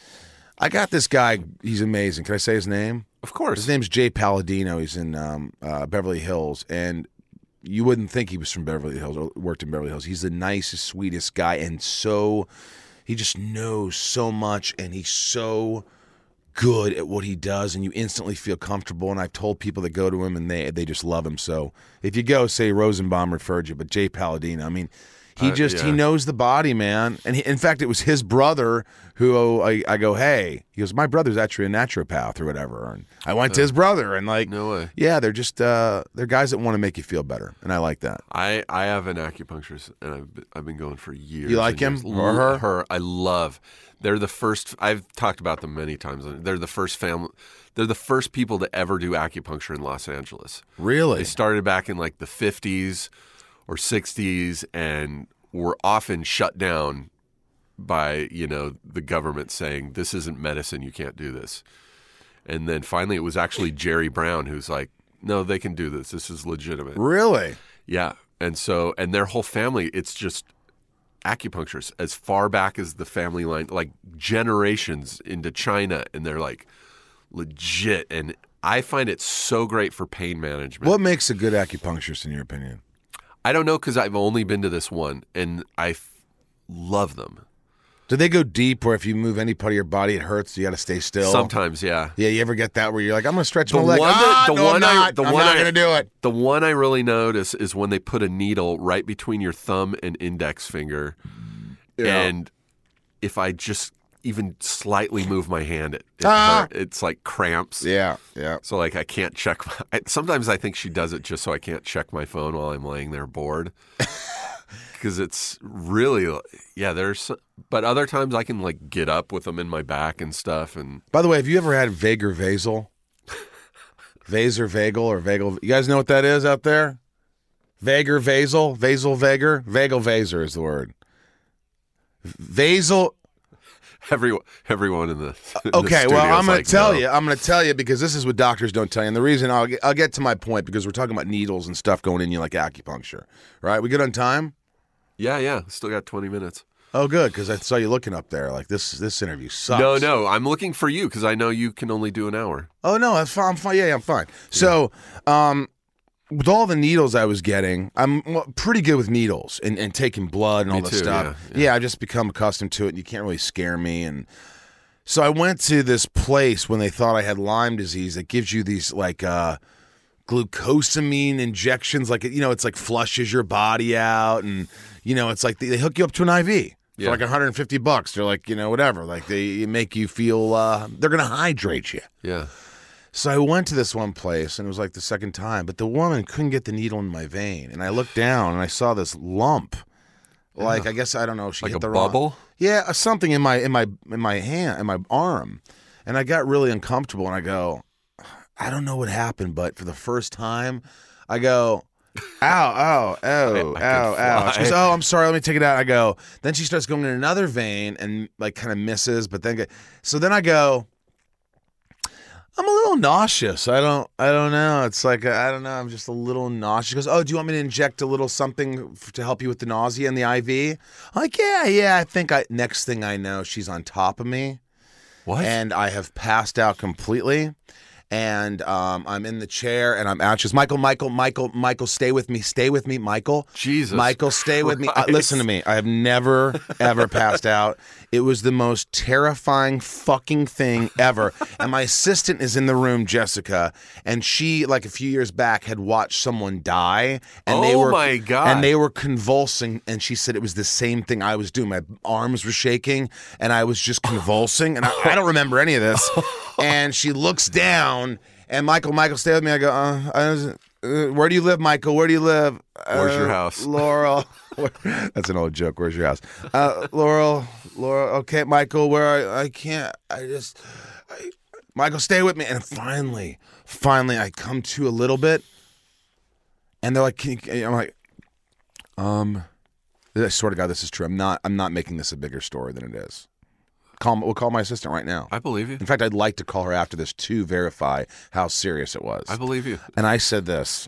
I got this guy. He's amazing. Can I say his name? Of course. His name's Jay Palladino. He's in um, uh, Beverly Hills, and you wouldn't think he was from Beverly Hills or worked in Beverly Hills. He's the nicest, sweetest guy, and so he just knows so much, and he's so good at what he does, and you instantly feel comfortable. And I've told people that go to him, and they they just love him. So if you go, say Rosenbaum referred you, but Jay Palladino, I mean. He Uh, just he knows the body, man, and he, in fact, it was his brother who I, I go, hey, he goes, my brother's actually a naturopath or whatever, and I went to his brother, and like, No way. yeah, they're just uh, they're guys that want to make you feel better, and I like that. I, I have an acupuncturist, and I've been, I've been going for years. You like him years. or her? Her, I love. They're the first. I've talked about them many times. They're the first family. They're the first people to ever do acupuncture in Los Angeles. Really? They started back in like the 50s or 60s and were often shut down by, you know, the government saying this isn't medicine, you can't do this. And then finally it was actually Jerry Brown who's like, no, they can do this. This is legitimate. Really? Yeah. And so and their whole family, it's just acupuncturists as far back as the family line, like generations into China and they're like legit and I find it so great for pain management. What makes a good acupuncturist, in your opinion? I don't know because I've only been to this one, and I f- love them. Do they go deep, where if you move any part of your body, it hurts? You got to stay still. Sometimes, yeah. Yeah, you ever get that where you're like, I'm going to stretch The my leg. one ah, that- the no, one I'm I- not. the I'm one not I- going to do it. The one I really notice is when they put a needle right between your thumb and index finger, Yeah. and if I just even slightly move my hand, it, it Ah. it's like cramps. Yeah, yeah. So like I can't check. My, I, sometimes I think she does it just so I can't check my phone while I'm laying there bored. Because it's really yeah. There's but other times I can like get up with them in my back and stuff and By the way, have you ever had Vager Vasel? Vaser Vagal or Vagal. You guys know what that is out there? Vager Vasel, Vasel Vager, Vagal Vaser is the word. Vasel. Everyone, everyone in the in the Okay, well, I'm going like, to tell no. you. I'm going to tell you because this is what doctors don't tell you. And the reason I'll get, I'll get to my point because we're talking about needles and stuff going in you like acupuncture. Right? We good on time? Yeah, yeah. Still got 20 minutes. Oh, good because I saw you looking up there. Like this this interview sucks. No, no. I'm looking for you because I know you can only do an hour. Oh no, that's fine. I'm fine. Yeah, yeah, I'm fine. So, um, with all the needles I was getting, I'm pretty good with needles and, and taking blood and all too, stuff. yeah, yeah. I've just become accustomed to it, and you can't really scare me. And so I went to this place when they thought I had Lyme disease that gives you these like uh, glucosamine injections, like you know, it's like flushes your body out, and you know, it's like they, they hook you up to an IV. For Yeah. like 150 bucks, they're like, you know, whatever. Like they make you feel, uh, they're gonna hydrate you. Yeah. So I went to this one place and it was like the second time, but the woman couldn't get the needle in my vein. And I looked down and I saw this lump. Like I guess I don't know if she Like hit a the wrong- bubble? Yeah, uh, something in my in my in my hand in my arm. And I got really uncomfortable and I go, I don't know what happened, but for the first time, I go, ow, ow, ow, I ow, ow. She goes, oh, I'm sorry, let me take it out. I go, then she starts going in another vein and like kind of misses, but then, so then I go, I'm a little nauseous. I don't, I don't know. It's like, I don't know. I'm just a little nauseous. She goes, oh, do you want me to inject a little something f- to help you with the nausea and the IV? I'm like, yeah, yeah. I think I, next thing I know, she's on top of me What? and I have passed out completely. And um, I'm in the chair, and I'm out. She's Michael, Michael, Michael, Michael. Stay with me, stay with me, Michael. Jesus Michael, stay with me. Uh, Christ. listen to me. I have never ever passed out. It was the most terrifying fucking thing ever. And my assistant is in the room, Jessica, and she, like a few years back, had watched someone die, and they Oh were my God. and they were convulsing, and she said it was the same thing I was doing. My arms were shaking, and I was just convulsing, and I, I don't remember any of this. And she looks down, and Michael, Michael, stay with me. I go, uh, I was- uh, where do you live, Michael? Where do you live? Where's your "Uh, house?" Laurel. That's an old joke. Where's your house? Uh, Laurel, Laurel. Okay, Michael, where are I can't. I just. I, Michael, stay with me. And finally, finally, I come to a little bit, and they're like, Can you, I'm like, um, I swear to God, this is true. I'm not. I'm not making this a bigger story than it is. Call. We'll call my assistant right now. I believe you. In fact, I'd like to call her after this to verify how serious it was. I believe you. And I said this.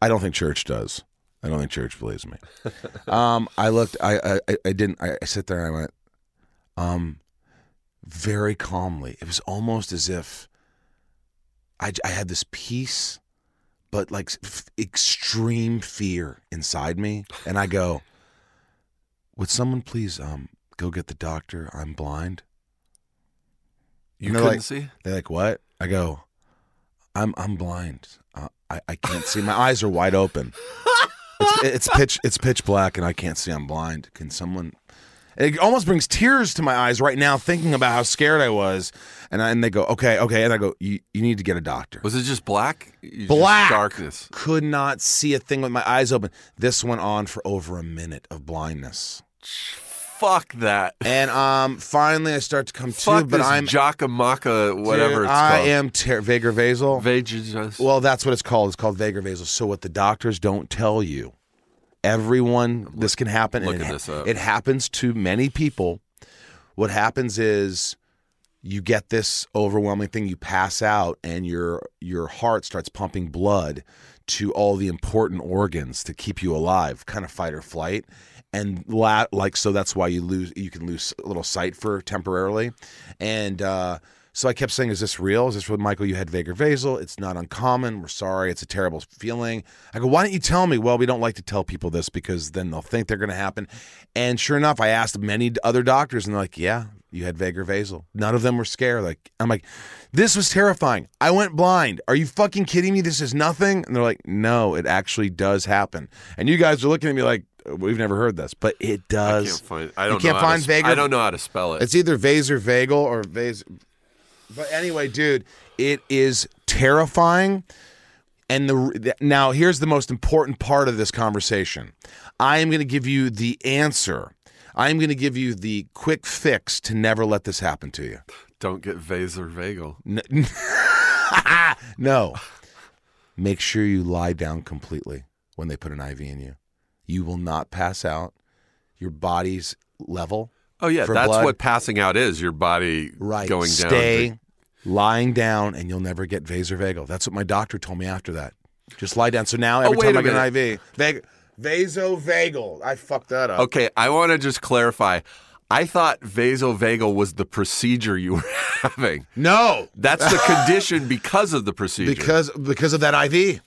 I don't think church does. I don't think church believes me. um, I looked. I I, I didn't. I, I sit there and I went, um, very calmly. It was almost as if I I had this peace, but like f- extreme fear inside me, and I go, would someone please um go get the doctor? I'm blind. You couldn't like- see? They're like, "What?" I go, "I'm I'm blind. Uh, I I can't see. My eyes are wide open. It's, it's pitch it's pitch black, and I can't see. I'm blind. Can someone?" It almost brings tears to my eyes right now thinking about how scared I was. And I, and they go, "Okay, okay," and I go, "You you need to get a doctor." Was it just black? You- just Black. darkness. Could not see a thing with my eyes open. This went on for over a minute of blindness. Fuck that. And um, finally, I start to come to, Fuck but this I'm Jacamaka, whatever Dude, it's I called. am ter- Vager Vasel. Well, that's what it's called. It's called vagal vasal. So what the doctors don't tell you, everyone, this can happen. and looking it, this up. it happens to many people. What happens is you get this overwhelming thing. You pass out, and your your heart starts pumping blood to all the important organs to keep you alive, kind of fight or flight. And la- like so, that's why you lose. You can lose a little sight for temporarily, and. uh so I kept saying, "Is this real? Is this real, Michael? You had vagal vasal. It's not uncommon. We're sorry. It's a terrible feeling." I go, "Why don't you tell me?" Well, we don't like to tell people this because then they'll think they're going to happen. And sure enough, I asked many other doctors, and they're like, "Yeah, you had vagal vasal." None of them were scared. Like I'm like, "This was terrifying. I went blind. Are you fucking kidding me? This is nothing." And they're like, "No, it actually does happen." And you guys are looking at me like, "We've never heard this, but it I does." can't find. I don't you can't know find sp- vagal. I don't know how to spell it. It's either Vaser Vagal or Vas. But anyway, dude, it is terrifying. And the now here's the most important part of this conversation. I am going to give you the answer. I am going to give you the quick fix to never let this happen to you. don't get vasor vagal. N- no. make sure you lie down completely when they put an IV in you. You will not pass out. Your body's level. Oh yeah, that's blood. what passing out is. Your body Right. going down. Stay lying down and you'll never get vasovagal. That's what my doctor told me after that. Just lie down. So now oh, every Oh, time I get an IV, vag- vasovagal. I fucked that up. Okay, I want to just clarify. I thought vasovagal was the procedure you were having. No, That's the condition because of the procedure. because because of that IV.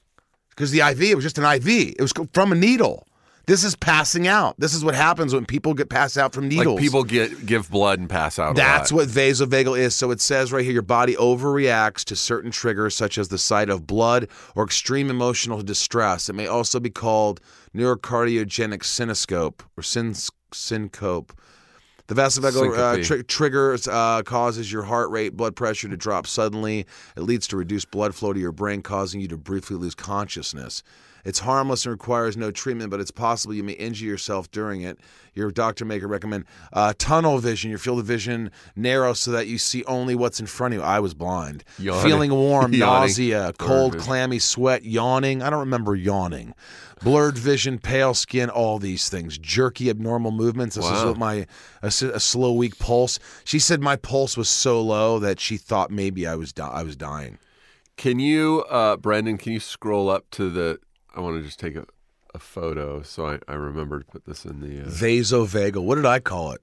Because the IV, it was just an IV. It was from a needle. This is passing out. This is what happens when people get passed out from needles. like people get give blood and pass out. That's what vasovagal is. So it says right here your body overreacts to certain triggers, such as the sight of blood or extreme emotional distress. It may also be called neurocardiogenic synoscope or syn- syncope. The vasovagal uh, Syncope. tri- triggers uh, causes your heart rate, blood pressure to drop suddenly. It leads to reduced blood flow to your brain, causing you to briefly lose consciousness. It's harmless and requires no treatment, but it's possible you may injure yourself during it. Your doctor may recommend uh, tunnel vision. Your field of vision narrows so that you see only what's in front of you. I was blind. Yawning. Feeling warm, nausea, cold, clammy sweat, yawning. I don't remember yawning. Blurred vision, pale skin, all these things. Jerky, abnormal movements. This is what my a, a slow, weak pulse. She said my pulse was so low that she thought maybe I was di- I was dying. Can you, uh, Brendan? Can you scroll up to the? I want to just take a, a photo so I, I remember to put this in the uh, Vasovagal. What did I call it?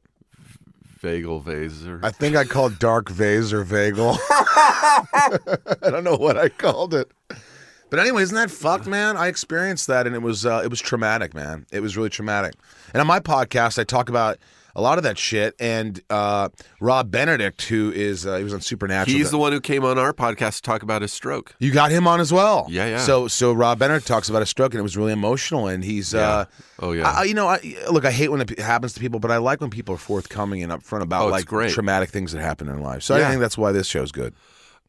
vagal vaser. I think I called dark vase or vagal. I don't know what I called it. But anyway, isn't that fucked, man? I experienced that, and it was uh, it was traumatic, man. It was really traumatic. And on my podcast, I talk about a lot of that shit. And uh, Rob Benedict, who is uh, he was on Supernatural. He's the one who came on our podcast to talk about his stroke. you got him on as well. Yeah, yeah. So so Rob Benedict talks about a stroke, and it was really emotional. And he's uh, Oh yeah. I, you know, I, look, I hate when it happens to people, but I like when people are forthcoming and upfront about Oh, like great. traumatic things that happen in life. So I think that's why this show's good.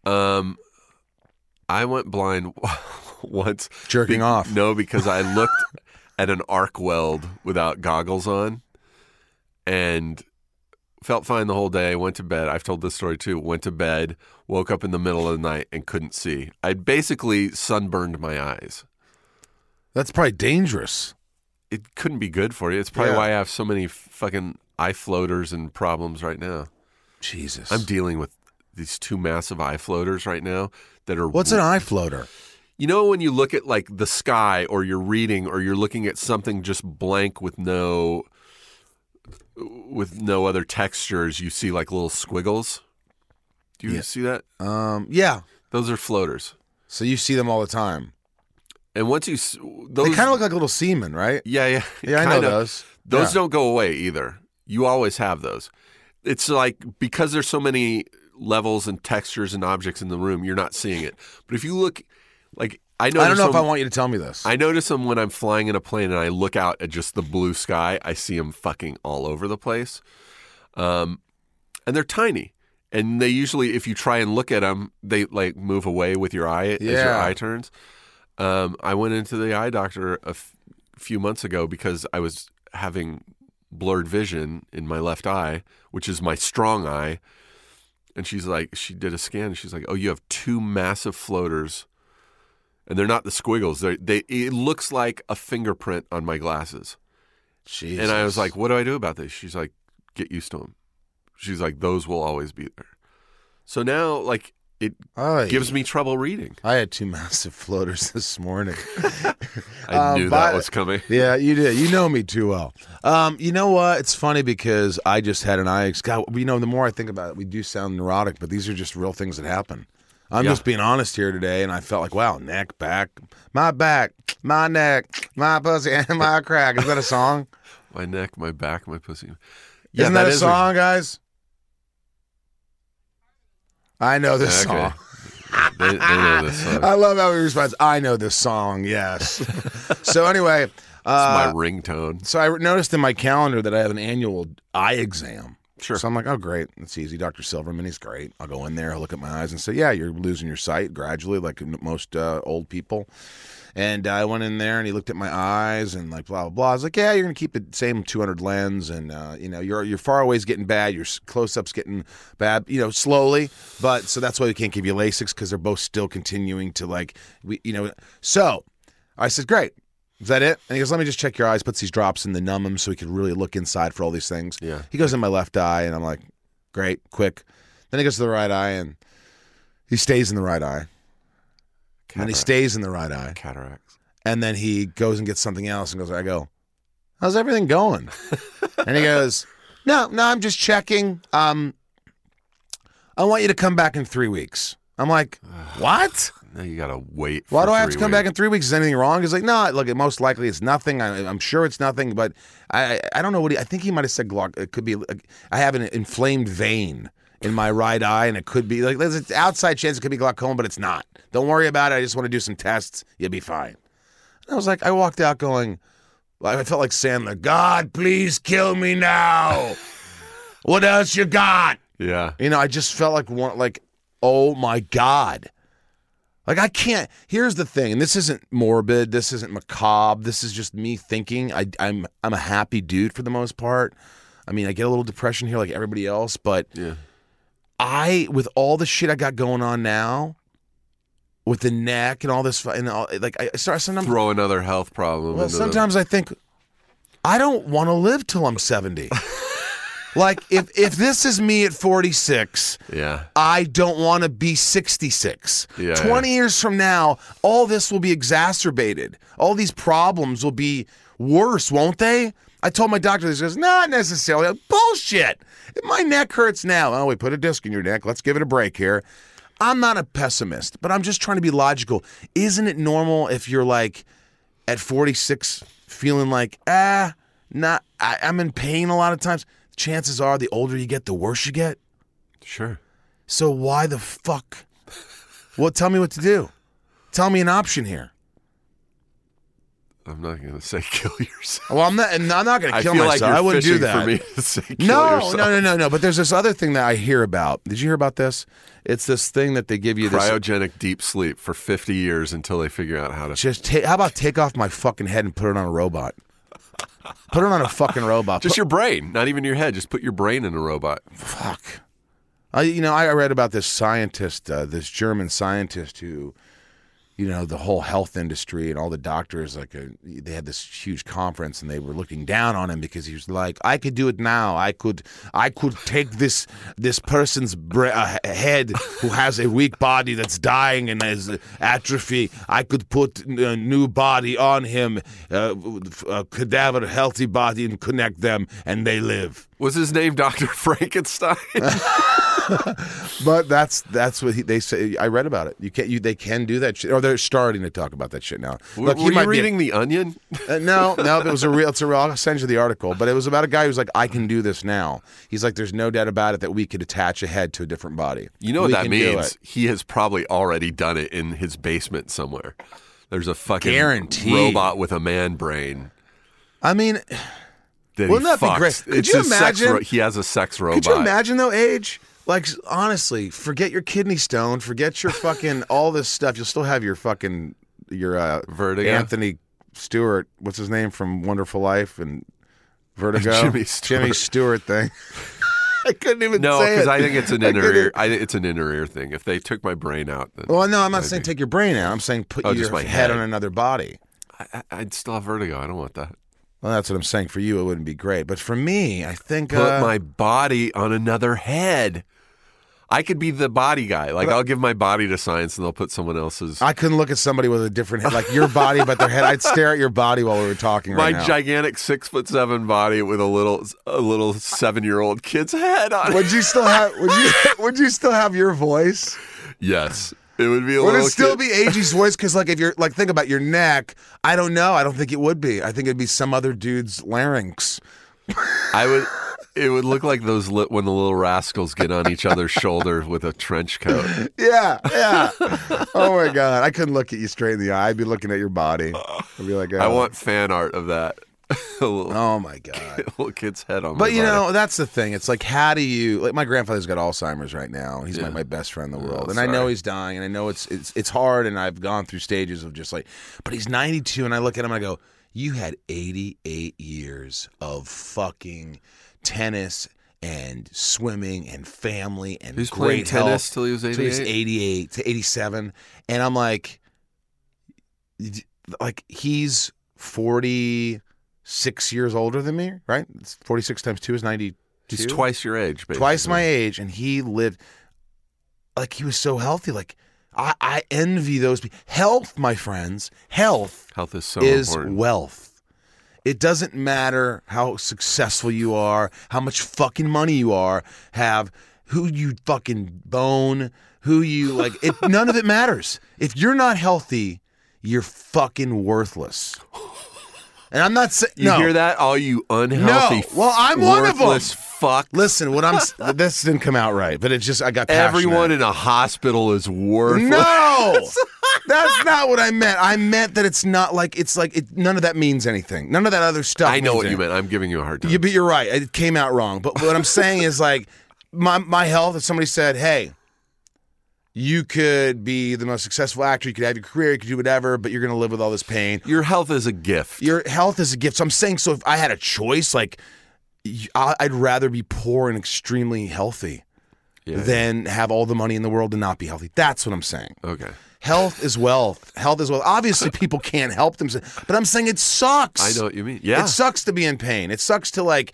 Um, I went blind once. Jerking off. No, because I looked at an arc weld without goggles on, and felt fine the whole day. Went to bed. I've told this story too. Went to bed. Woke up in the middle of the night and couldn't see. I basically sunburned my eyes. That's probably dangerous. It couldn't be good for you. It's probably Yeah. why I have so many fucking eye floaters and problems right now. Jesus. I'm dealing with these two massive eye floaters right now that are What's an eye floater? You know when you look at like the sky or you're reading or you're looking at something just blank with no with no other textures, you see like little squiggles? Do you Yeah. see that? Um, yeah. Those are floaters. So you see them all the time. And once you s- those they kind of look like little semen, right? Yeah, yeah. Yeah, I know kinda. those. Those Yeah. don't go away either. You always have those. It's like because there's so many levels and textures and objects in the room, you're not seeing it. But if you look like I I don't know if I want you to tell me this. I notice them when I'm flying in a plane and I look out at just the blue sky. I see them fucking all over the place. Um, and they're tiny. And they usually, if you try and look at them, they like move away with your eye as your eye turns. Um, I went into the eye doctor a f- few months ago because I was having blurred vision in my left eye, which is my strong eye. And she's like, she did a scan. And she's like, oh, you have two massive floaters and they're not the squiggles. They they it looks like a fingerprint on my glasses. Jesus. And I was like, "What do I do about this?" She's like, "Get used to them." She's like, "Those will always be there." So now, like, it gives me trouble reading. I had two massive floaters this morning. I Um, knew that was coming. yeah, you did. You know me too well. Um, you know what? It's funny because I just had an eye. God, you know, the more I think about it, we do sound neurotic, but these are just real things that happen. I'm Yeah. just being honest here today, and I felt like, wow, neck, back, my back, my neck, my pussy, and my crack. Is that a song? My neck, my back, my pussy. Isn't that, a is song, guys? I know this Okay. song. They, they know this song. I love how he responds. I know this song. Yes. so anyway, It's uh, my ringtone. so I noticed in my calendar that I have an annual eye exam. Sure. So I'm like, oh, great. It's easy. Dr. Silverman, he's great. I'll go in there, I'll look at my eyes and say, yeah, you're losing your sight gradually, like most uh, old people. And I went in there and he looked at my eyes and like blah blah blah. I was like, yeah, you're gonna keep the same 200 lens and uh, you know your your far away's getting bad, your close up's getting bad, you know, slowly. But so that's why we can't give you LASIK because they're both still continuing to like we you know. So I said, great. Is that it? And he goes, let me just check your eyes. Puts these drops in the numb them so he could really look inside for all these things. Yeah. He goes in my left eye, and I'm like, great, quick. Then he goes to the right eye, and he stays in the right eye. And then he stays in the right eye. Cataracts. And then he goes and gets something else and goes, I go, how's everything going? and he goes, no, no, I'm just checking. Um, I want you to come back in three weeks. I'm like, what? Now you gotta wait. Why do I have to come back in three weeks? Is anything wrong? He's like, no, look, most likely it's nothing. I, I'm sure it's nothing, but I, I don't know what he, I think he might have said glauc. It could be, I have an inflamed vein in my right eye, and it could be like, there's an outside chance it could be glaucoma, but it's not. Don't worry about it. I just want to do some tests. You'll be fine. And I was like, I walked out going, I felt like Sandler, God, please kill me now. what else you got? Yeah. You know, I just felt like one, like, oh my god, like I can't. Here's the thing, and this isn't morbid. This isn't macabre. This is just me thinking. I, I'm I'm a happy dude for the most part. I mean, I get a little depression here like everybody else, but Yeah. I, with all the shit I got going on now, with the neck and all this, and all, like I start sometimes. Throw another health problem. Well, the- sometimes I think I don't want to live till I'm 70. like if if this is me at 46. yeah. I don't want to be 66. Yeah, 20 years from now, all this will be exacerbated. All these problems will be worse, won't they? I told my doctor, this. he says, not necessarily. I'm, Bullshit. My neck hurts now. Oh, we put a disc in your neck. Let's give it a break here. I'm not a pessimist, but I'm just trying to be logical. Isn't it normal if you're like at 46 feeling like, ah, not, I, I'm in pain a lot of times? Chances are the older you get, the worse you get. Sure. So why the fuck? Well, tell me what to do. Tell me an option here. I'm not gonna say kill yourself. Well, I'm not. I'm not going to I kill feel myself. like I wouldn't do that. for me to say kill no, yourself. no, no, no, no. But there's this other thing that I hear about. Did you hear about this? It's this thing that they give you. This, Cryogenic deep sleep for 50 years until they figure out how to. just ta- how about take off my fucking head and put it on a robot? Put it on a fucking robot. Just Put- your brain, not even your head. Just put your brain in a robot. fuck. I, you know, I read about this scientist, uh, this German scientist who, you know, the whole health industry and all the doctors, like, uh, they had this huge conference and they were looking down on him because he was like, I could do it now. I could, I could take this this person's bre- uh, head who has a weak body that's dying and has atrophy. I could put a new body on him, uh, a cadaver, healthy body, and connect them, and they live. Was his name Dr. Frankenstein? But that's that's what he, they say. I read about it. You can you they can do that shit, or they're starting to talk about that shit now. were Look, he were you be a- reading The Onion? uh, no, no, it was a real. It's a real. I'll send you the article, but it was about a guy who's like, I can do this now. He's like, there's no doubt about it that we could attach a head to a different body. You know what We that means? He has probably already done it in his basement somewhere. There's a fucking Guaranteed. robot with a man brain. I mean, That Wouldn't that be great? Could It's you imagine- ro- he has a sex robot. could you imagine though, age? Like honestly, forget your kidney stone, forget your fucking all this stuff. You'll still have your fucking your uh, Vertigo? Anthony Stewart. What's his name from Wonderful Life and Vertigo? Jimmy Stewart. Jimmy Stewart thing. I couldn't even say No, because. I think it's an inner ear. I think it's an inner ear thing. If they took my brain out, then Well, no, I'm not I'd saying be- take your brain out. I'm saying put Oh, your head, head. on another body. I, I- I'd still have vertigo. I don't want that. Well, that's what I'm saying. For you, it wouldn't be great, but for me, I think Put uh, my body on another head. I could be the body guy. Like I'll give my body to science, and they'll put someone else's. I couldn't look at somebody with a different head, like your body, but their head. I'd stare at your body while we were talking my right now. gigantic six foot seven body with a little a little seven year old kid's head on it. would you still have? Would you? Would you still have your voice? Yes, it would be a Would little. it still kid. be Agie's voice? Because like if you're like think about your neck, I don't know. I don't think it would be. I think it'd be some other dude's larynx. I would. It would look like those li- when the little rascals get on each other's shoulder with a trench coat. Yeah, yeah. oh my god, I couldn't look at you straight in the eye. I'd be looking at your body. I'd be like, I oh. want fan art of that. little, Oh my god. little kid's head on. But you body. know, that's the thing. It's like, how do you like? My grandfather's got Alzheimer's right now. He's Yeah. like my best friend in the Oh, world, and I know he's dying, and I know it's it's it's hard, and I've gone through stages of just like, but he's 92, and I look at him, and I go, you had 88 years of fucking tennis and swimming and family and He was playing great health. tennis till he was So he was 88? 88 to 87, and I'm like, like he's 46 years older than me, right? It's 46 times two is 92. he's twice your age, basically. twice my age, and he lived like he was so healthy. Like I, I envy those people. Health, my friends, health Health is so is important. wealth. It doesn't matter how successful you are, how much fucking money you are, have who you fucking bone, who you like. It none of it matters. If you're not healthy, you're fucking worthless. And I'm not saying You no. hear that? All you unhealthy, No. Well, I'm one of 'em. worthless fuck. Listen, what I'm this didn't come out right, but it just I got passionate. Everyone in a hospital is worthless. No, that's not what I meant. I meant that it's not like it's like it, none of that means anything. None of that other stuff. I know what you meant. I'm giving you a hard time. Yeah, but you're right. It came out wrong. But what I'm saying is like my my health. If somebody said, "Hey, you could be the most successful actor, you could have your career, you could do whatever, but you're going to live with all this pain." Your health is a gift. Your health is a gift. So I'm saying, so if I had a choice, like I'd rather be poor and extremely healthy Yeah. than have all the money in the world and not be healthy. That's what I'm saying. okay. Health is wealth. Health is wealth. Obviously, people can't help themselves, but I'm saying it sucks. I know what you mean. Yeah. It sucks to be in pain. It sucks to like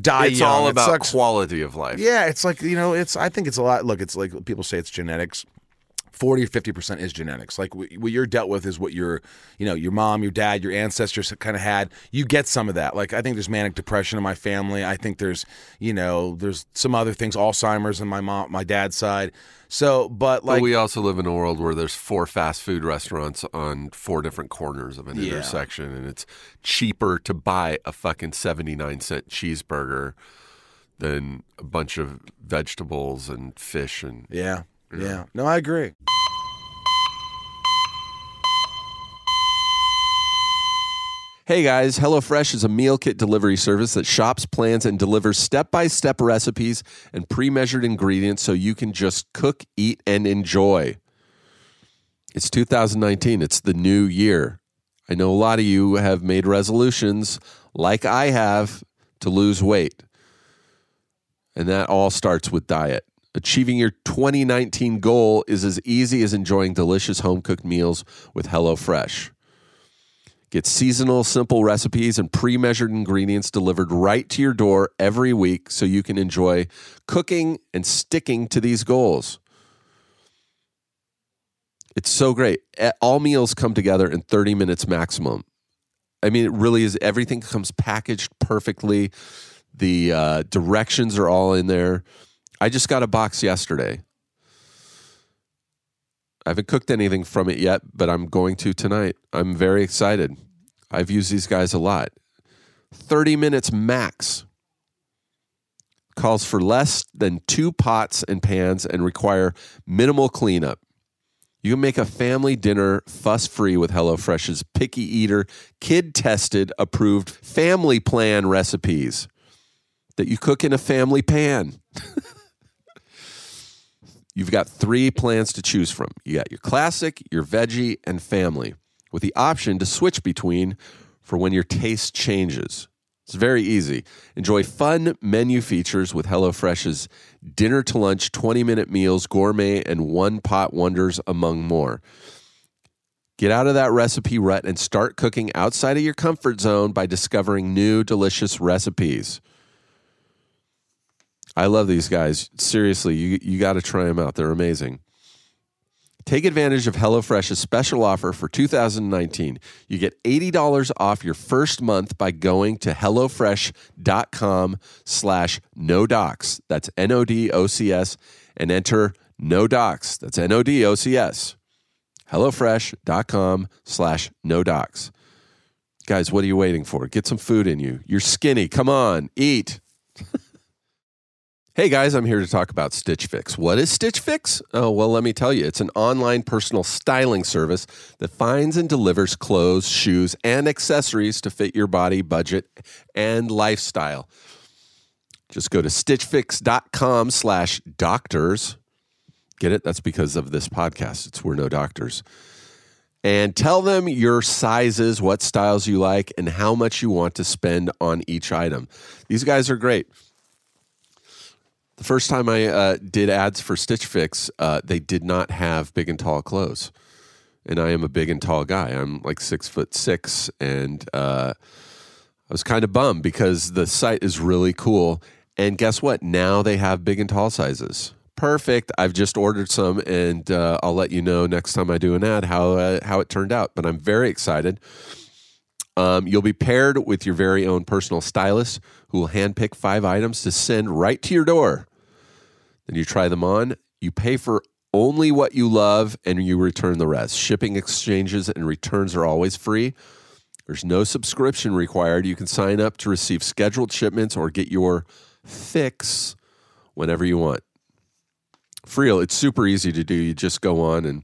die It's young. all It about sucks- quality of life. Yeah, it's like you know, it's. I think it's a lot. Look, it's like people say it's genetics. 40 or 50% is genetics. Like what you're dealt with is what your, you know, your mom, your dad, your ancestors kind of had. You get some of that. Like I think there's manic depression in my family. I think there's, you know, there's some other things, Alzheimer's in my mom, my dad's side. So, but But like we also live in a world where there's four fast food restaurants on four different corners of an Yeah. intersection, and it's cheaper to buy a fucking 79 cent cheeseburger than a bunch of vegetables and fish. And yeah. Yeah. No, I agree. Hey guys, HelloFresh is a meal kit delivery service that shops, plans, and delivers step by step recipes and pre measured ingredients so you can just cook, eat, and enjoy. It's 2019, it's the new year. I know a lot of you have made resolutions, like I have, to lose weight. And that all starts with diet. Achieving your 2019 goal is as easy as enjoying delicious home cooked meals with HelloFresh. Get seasonal, simple recipes and pre measured ingredients delivered right to your door every week so you can enjoy cooking and sticking to these goals. It's so great. All meals come together in 30 minutes maximum. I mean, it really is. Everything comes packaged perfectly. The uh, directions are all in there. I just got a box yesterday. I haven't cooked anything from it yet, but I'm going to tonight. I'm very excited. I've used these guys a lot. 30 minutes max. Calls for less than two pots and pans and require minimal cleanup. You can make a family dinner fuss free with HelloFresh's picky eater, kid tested, approved family plan recipes that you cook in a family pan. You've got three plans to choose from. You got your classic, your veggie, and family, with the option to switch between for when your taste changes. It's very easy. Enjoy fun menu features with HelloFresh's dinner to lunch 20 minute meals, gourmet, and one pot wonders, among more. Get out of that recipe rut and start cooking outside of your comfort zone by discovering new delicious recipes. I love these guys. Seriously, you, you got to try them out. They're amazing. Take advantage of HelloFresh's special offer for 2019. You get $80 off your first month by going to HelloFresh.com slash no docs. That's N-O-D-O-C-S and enter no docs. That's N-O-D-O-C-S. HelloFresh.com slash no docs. Guys, what are you waiting for? Get some food in you. You're skinny. Come on, eat. Hey guys, I'm here to talk about Stitch Fix. What is Stitch Fix? Oh, well, let me tell you. It's an online personal styling service that finds and delivers clothes, shoes, and accessories to fit your body, budget, and lifestyle. Just go to stitchfix.com slash doctors. Get it? That's because of this podcast. It's We're No Doctors. And tell them your sizes, what styles you like, and how much you want to spend on each item. These guys are great. The first time I uh, did ads for Stitch Fix, uh, they did not have big and tall clothes, and I am a big and tall guy. I'm like six foot six, and uh, I was kind of bummed because the site is really cool. And guess what? Now they have big and tall sizes. Perfect. I've just ordered some, and uh, I'll let you know next time I do an ad how uh, how it turned out. But I'm very excited. Um, you'll be paired with your very own personal stylist who will handpick five items to send right to your door. Then you try them on. You pay for only what you love and you return the rest. Shipping, exchanges, and returns are always free. There's no subscription required. You can sign up to receive scheduled shipments or get your fix whenever you want. For real, it's super easy to do. You just go on and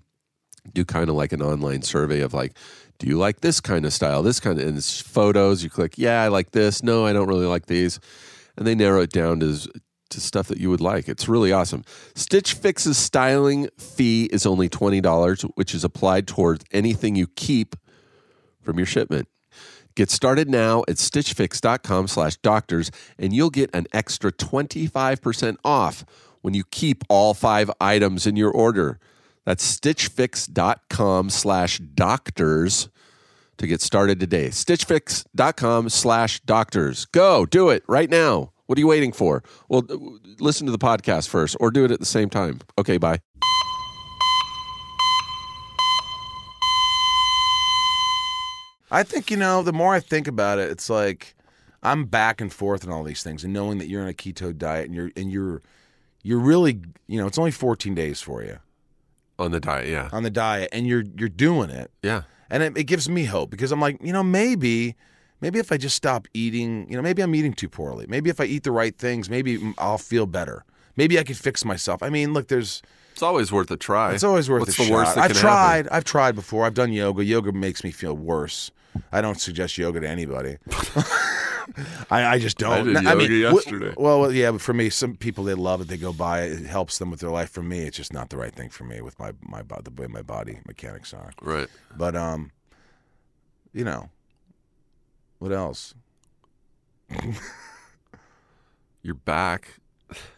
do kind of like an online survey of like, do you like this kind of style? This kind of, and it's photos. You click, yeah, I like this. No, I don't really like these. And they narrow it down to, to stuff that you would like. It's really awesome. Stitch Fix's styling fee is only $20, which is applied towards anything you keep from your shipment. Get started now at stitchfix.com slash doctors and you'll get an extra 25% off when you keep all five items in your order. That's stitchfix.com slash doctors to get started today. Stitchfix.com slash doctors. Go, do it right now. What are you waiting for? Well, uh, listen to the podcast first or do it at the same time. Okay, bye. I think you know. The more I think about it, it's like I'm back and forth on all these things, and knowing that you're on a keto diet and you're and you're you're really you know it's only 14 days for you On the diet, yeah. on the diet, and you're you're doing it, Yeah. and it, it gives me hope because I'm like you know maybe maybe if I just stop eating, you know maybe I'm eating too poorly. Maybe if I eat the right things, maybe I'll feel better. Maybe I could fix myself. I mean, look, there's It's always worth a try. It's always worth What's a the worst shot. that I've can tried. happen? I've tried before. I've done yoga. Yoga makes me feel worse. I don't suggest yoga to anybody. I, I just don't. I did mean, yoga w- yesterday. well, well, yeah, but for me, some people they love it. They go by it. It helps them with their life. For me, it's just not the right thing for me with my my the way my body mechanics are. Right. But um, you know, what else? You're back.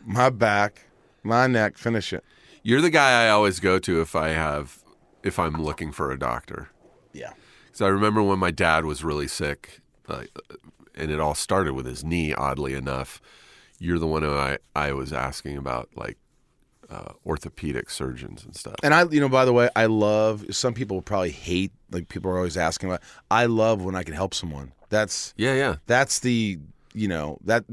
My back, my neck. Finish it. You're the guy I always go to if I have if I'm looking for a doctor. Yeah. Because I remember when my dad was really sick, uh, and it all started with his knee. Oddly enough, you're the one who I I was asking about like uh, orthopedic surgeons and stuff. And I, you know, by the way, I love. Some people probably hate. Like people are always asking about. I love when I can help someone. That's Yeah, yeah. that's the you know that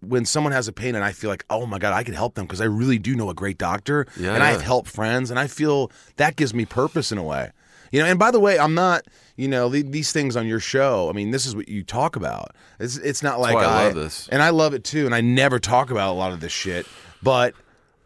when someone has a pain and I feel like oh my god I can help them because I really do know a great doctor Yeah, and I've helped friends and I feel that gives me purpose in a way you know and by the way I'm not you know the, these things on your show I mean this is what you talk about it's it's not like why I love this. and I love it too and I never talk about a lot of this shit but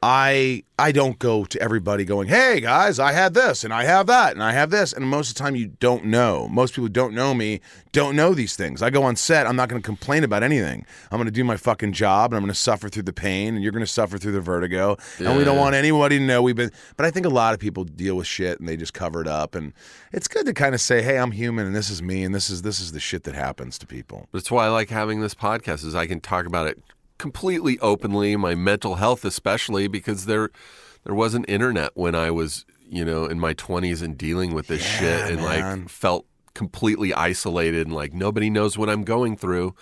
I I don't go to everybody going, "Hey guys, I had this and I have that and I have this." And most of the time you don't know. Most people who don't know me don't know these things. I go on set, I'm not going to complain about anything. I'm going to do my fucking job and I'm going to suffer through the pain and you're going to suffer through the vertigo. And we don't want anybody to know we've been but I think a lot of people deal with shit and they just cover it up and it's good to kind of say, "Hey, I'm human and this is me and this is this is the shit that happens to people." That's why I like having this podcast is I can talk about it completely openly, my mental health especially because there there wasn't internet when I was, you know, in my 20s and dealing with this shit and man. like felt completely isolated and like nobody knows what I'm going through.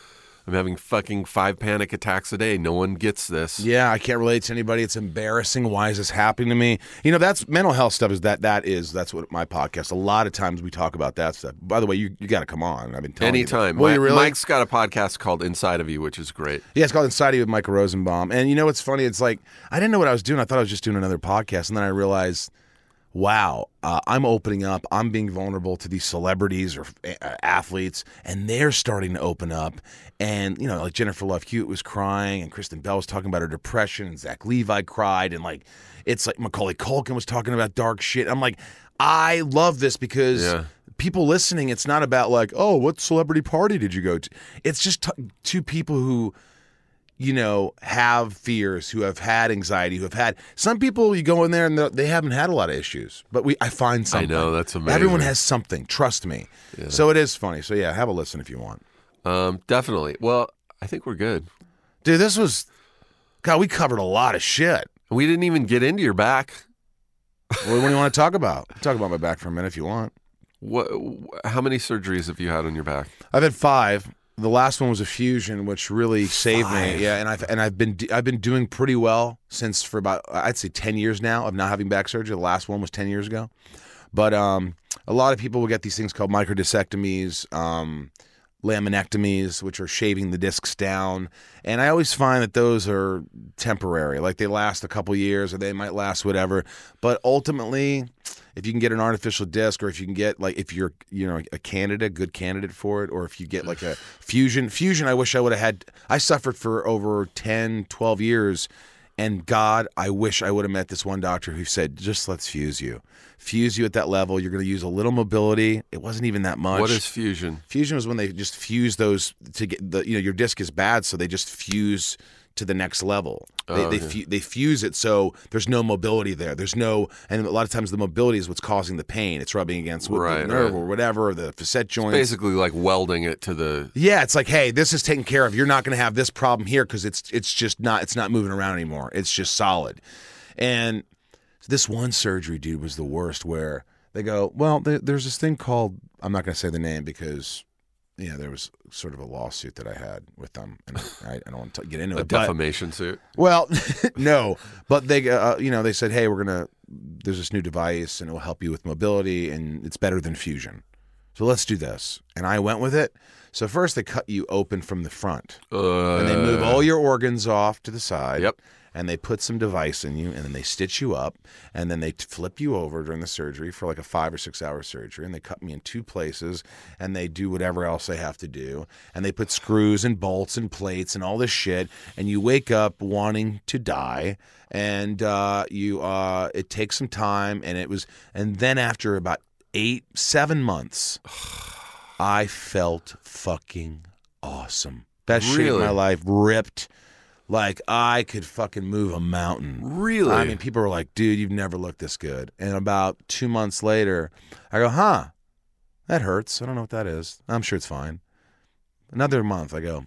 I'm having fucking 5 panic attacks a day. No one gets this. Yeah, I can't relate to anybody. It's embarrassing. Why is this happening to me? You know, that's mental health stuff. Is that that is that's what my podcast. A lot of times we talk about that stuff. By the way, you, you got to come on. I've been telling Anytime. you. Will you really? Mike's got a podcast called Inside of You, which is great. Yeah, it's called Inside of You with Michael Rosenbaum. And you know what's funny? It's like I didn't know what I was doing. I thought I was just doing another podcast, and then I realized, wow, uh, I'm opening up. I'm being vulnerable to these celebrities or uh, athletes, and they're starting to open up. And you know, like Jennifer Love Hewitt was crying, and Kristen Bell was talking about her depression, and Zach Levi cried, and like it's like Macaulay Culkin was talking about dark shit. I'm like, I love this because. Yeah. People listening, it's not about like, oh, what celebrity party did you go to? It's just t- two people who you know, have fears, who have had anxiety, who have had some people. You go in there and they're- haven't had a lot of issues, but we I find something. I know, that's amazing. Everyone has something. Trust me. So it is funny. So yeah, have a listen if you want, Um, definitely. Well, I think we're good. dude. This was, God, we covered a lot of shit. We didn't even get into your back. What, what do you want to talk about? Talk about my back for a minute if you want. What? How many surgeries have you had on your back? I've had five. The last one was a fusion, which really saved me. Yeah, and I've and I've been I've been doing pretty well since for about I'd say ten years now of not having back surgery. The last one was ten years ago, but um, a lot of people will get these things called microdiscectomies, um, laminectomies, which are shaving the discs down. And I always find that those are temporary, like they last a couple years or they might last whatever. But ultimately, if you can get an artificial disc or if you can get like if you're you know a candidate good candidate for it or if you get like a fusion fusion i wish i would have had i suffered for over 10 12 years and god i wish i would have met this one doctor who said just let's fuse you. Fuse you at that level. You're going to use a little mobility. It wasn't even that much. What is fusion? Fusion was when they just fuse those to get the you know your disc is bad, so they just fuse to the next level. They Oh, they, yeah. fu- they fuse it so there's no mobility there. There's no and a lot of times the mobility is what's causing the pain. It's rubbing against Right, the nerve right. or whatever, the facet joint. Basically, like welding it to the. Yeah, it's like, hey, this is taken care of. You're not going to have this problem here because it's it's just not it's not moving around anymore. It's just solid. And this one surgery, dude, was the worst. Where they go, well, there, there's this thing called I'm not going to say the name because know there was sort of a lawsuit that I had with them, and I, I don't want to get into A it. A defamation suit. well, no, but they, uh, you know, they said, "Hey, we're gonna. There's this new device, and it will help you with mobility, and it's better than fusion. So let's do this." And I went with it. So first, they cut you open from the front, Uh, and they move all your organs off to the side. Yep. And they put some device in you, and then they stitch you up, and then they flip you over during the surgery for like a five or six hour surgery, and they cut me in two places, and they do whatever else they have to do, and they put screws and bolts and plates and all this shit, and you wake up wanting to die, and uh, you uh, it takes some time, and it was, and then after about eight seven months, I felt fucking awesome. That shit in my life ripped. Like I could fucking move a mountain. Really? I mean, people were like, "Dude, you've never looked this good." And about two months later, I go, "Huh, that hurts. I don't know what that is. I'm sure it's fine." Another month, I go,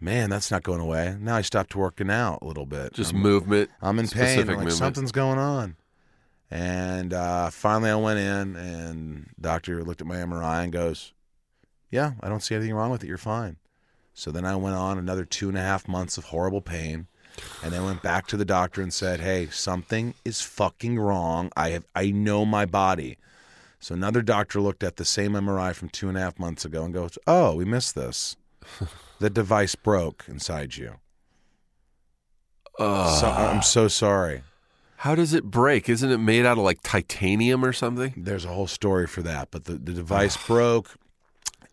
"Man, that's not going away." Now I stopped working out a little bit. Just I'm- movement. I'm in pain. I'm like movement. something's going on. And uh, finally, I went in, and doctor looked at my MRI and goes, "Yeah, I don't see anything wrong with it. You're fine." So then I went on another two and a half months of horrible pain, and then went back to the doctor and said, "Hey, something is fucking wrong. I have, I know my body." So another doctor looked at the same MRI from two and a half months ago and goes, "Oh, we missed this. the device broke inside you. Ugh. So I'm so sorry." How does it break? Isn't it made out of like titanium or something? there's a whole story for that, but the, the device broke.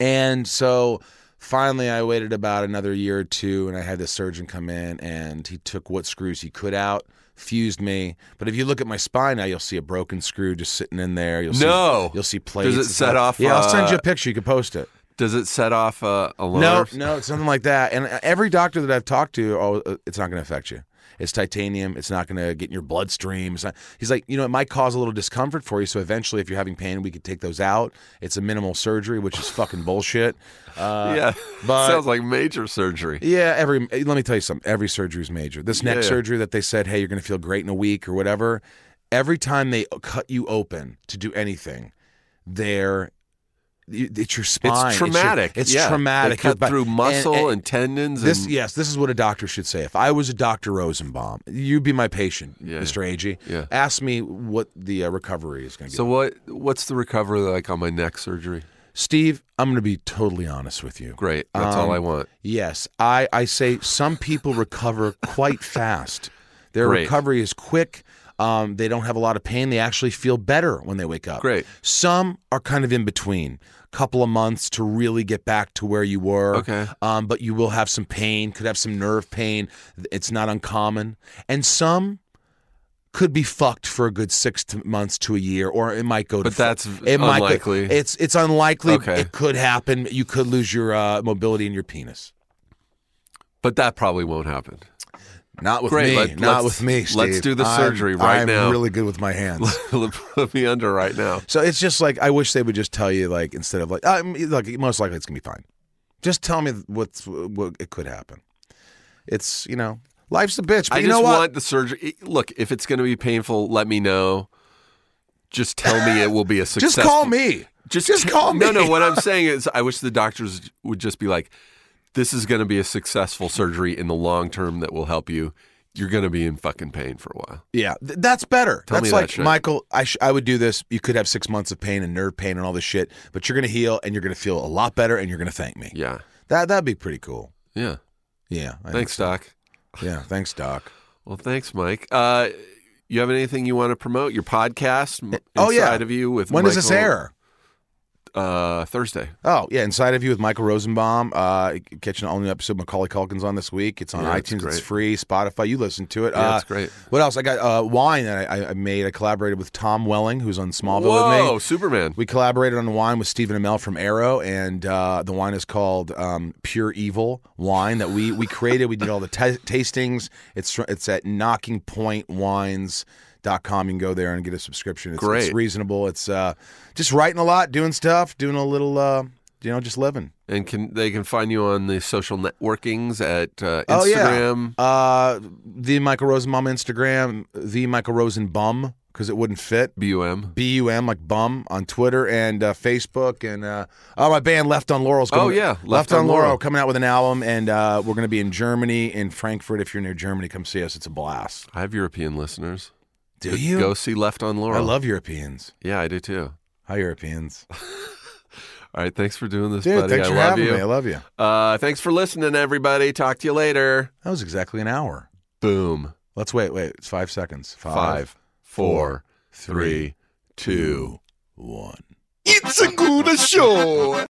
And so finally, I waited about another year or two, and I had this surgeon come in, and he took what screws he could out, fused me. But if you look at my spine now, you'll see a broken screw just sitting in there. You'll No. see, you'll see plates. Does it set off, Yeah, I'll send you uh, a picture. You can post it. Does it set off uh, No, alarms? no, something like that. And every doctor that I've talked to, oh, uh, it's not going to affect you. It's titanium. It's not going to get in your bloodstream. Not, he's like, you know, it might cause a little discomfort for you. So eventually, if you're having pain, we could take those out. It's a minimal surgery, which is fucking bullshit. Uh, yeah, but- sounds like major surgery. yeah, every let me tell you something. Every surgery is major. This neck Yeah, yeah. surgery that they said, hey, you're going to feel great in a week or whatever. Every time they cut you open to do anything, they're it's your spine. It's traumatic. It's, yeah. traumatic. They cut through muscle and, and- tendons. This, and, yes, this is what a doctor should say. If I was a Dr. Rosenbaum, you'd be my patient, Yeah. Mr. Agee. Yeah. Ask me what the uh, recovery is going to be. So what? What's the recovery like on my neck surgery? Steve, I'm going to be totally honest with you. Great. That's all Um, I want. Yes, I, I say some people recover quite fast. Their Great. recovery is quick. Um, they don't have a lot of pain. They actually feel better when they wake up. Great. Some are kind of in between, couple of months to really get back to where you were. Okay. Um, but you will have some pain. Could have some nerve pain. It's not uncommon. And some could be fucked for a good six to months to a year, or it might go to. But that's it might unlikely. it's it's unlikely. Okay. It could happen. You could lose your uh, mobility in your penis. But that probably won't happen. Not with Great, me. let- not with me. let's do the I'm- surgery right I'm now. really good with my hands. Put me under right now. so it's just like I wish they would just tell you like instead of like uh, like most likely it's gonna be fine. Just tell me what's what it could happen. It's you know life's a bitch. But I you just know what? want the surgery. Look, if it's going to be painful, let me know. Just tell me it will be a success. just call me. Just, just call me. No, no. What I'm saying is, I wish the doctors would just be like, "This is going to be a successful surgery in the long term that will help you. You're going to be in fucking pain for a while." Yeah, th- that's better. Tell that's that like shit. Michael. I sh- I would do this. You could have six months of pain and nerve pain and all this shit, but you're gonna heal and you're gonna feel a lot better and you're gonna thank me. Yeah, That that'd be pretty cool. yeah. Yeah. I Thanks, think Doc. Yeah. Thanks, Doc. Well, thanks, Mike. Uh, you have anything you want to promote? Your podcast, Oh, yeah. Inside of you with When does this air? Uh, Thursday. Oh yeah, Inside of You with Michael Rosenbaum. Uh, catching all new episode. Macaulay Culkin's on this week. It's on Yeah, iTunes. It's free. Spotify. You listen to it. Yeah, uh, it's great. What else? I got uh, wine that I, I made. I collaborated with Tom Welling, who's on Smallville with Whoa, me. Superman. We collaborated on the wine with Stephen Amell from Arrow, and uh, the wine is called um, Pure Evil wine that we we created. We did all the ta tastings. It's it's at knockingpointwines.com. You can go there and get a subscription. It's, Great. it's reasonable. It's uh, just writing a lot, doing stuff, doing a little, uh, you know, just living. And can they can find you on the social networkings at uh, Oh yeah, Instagram? uh, the Michael Rosenbaum Instagram, the Michael Rosenbum because it wouldn't fit. BUM. B U M like bum on Twitter and uh, Facebook and uh, oh my band Left on Laurel's Oh, yeah, Left, Left on, on Laurel Laurel. coming out with an album and uh, we're going to be in Germany in Frankfurt if you're near Germany come see us it's a blast. I have European listeners. Do you? Go see Left on Laurel. I love Europeans. Yeah, I do too. Hi Europeans. All right, thanks for doing this, Dude, buddy. thanks I for love having you. me. I love you. Uh, thanks for listening, everybody. Talk to you later. That was exactly an hour. Boom. Let's wait. Wait, it's five seconds. Five, four, three, two. one. It's a good show.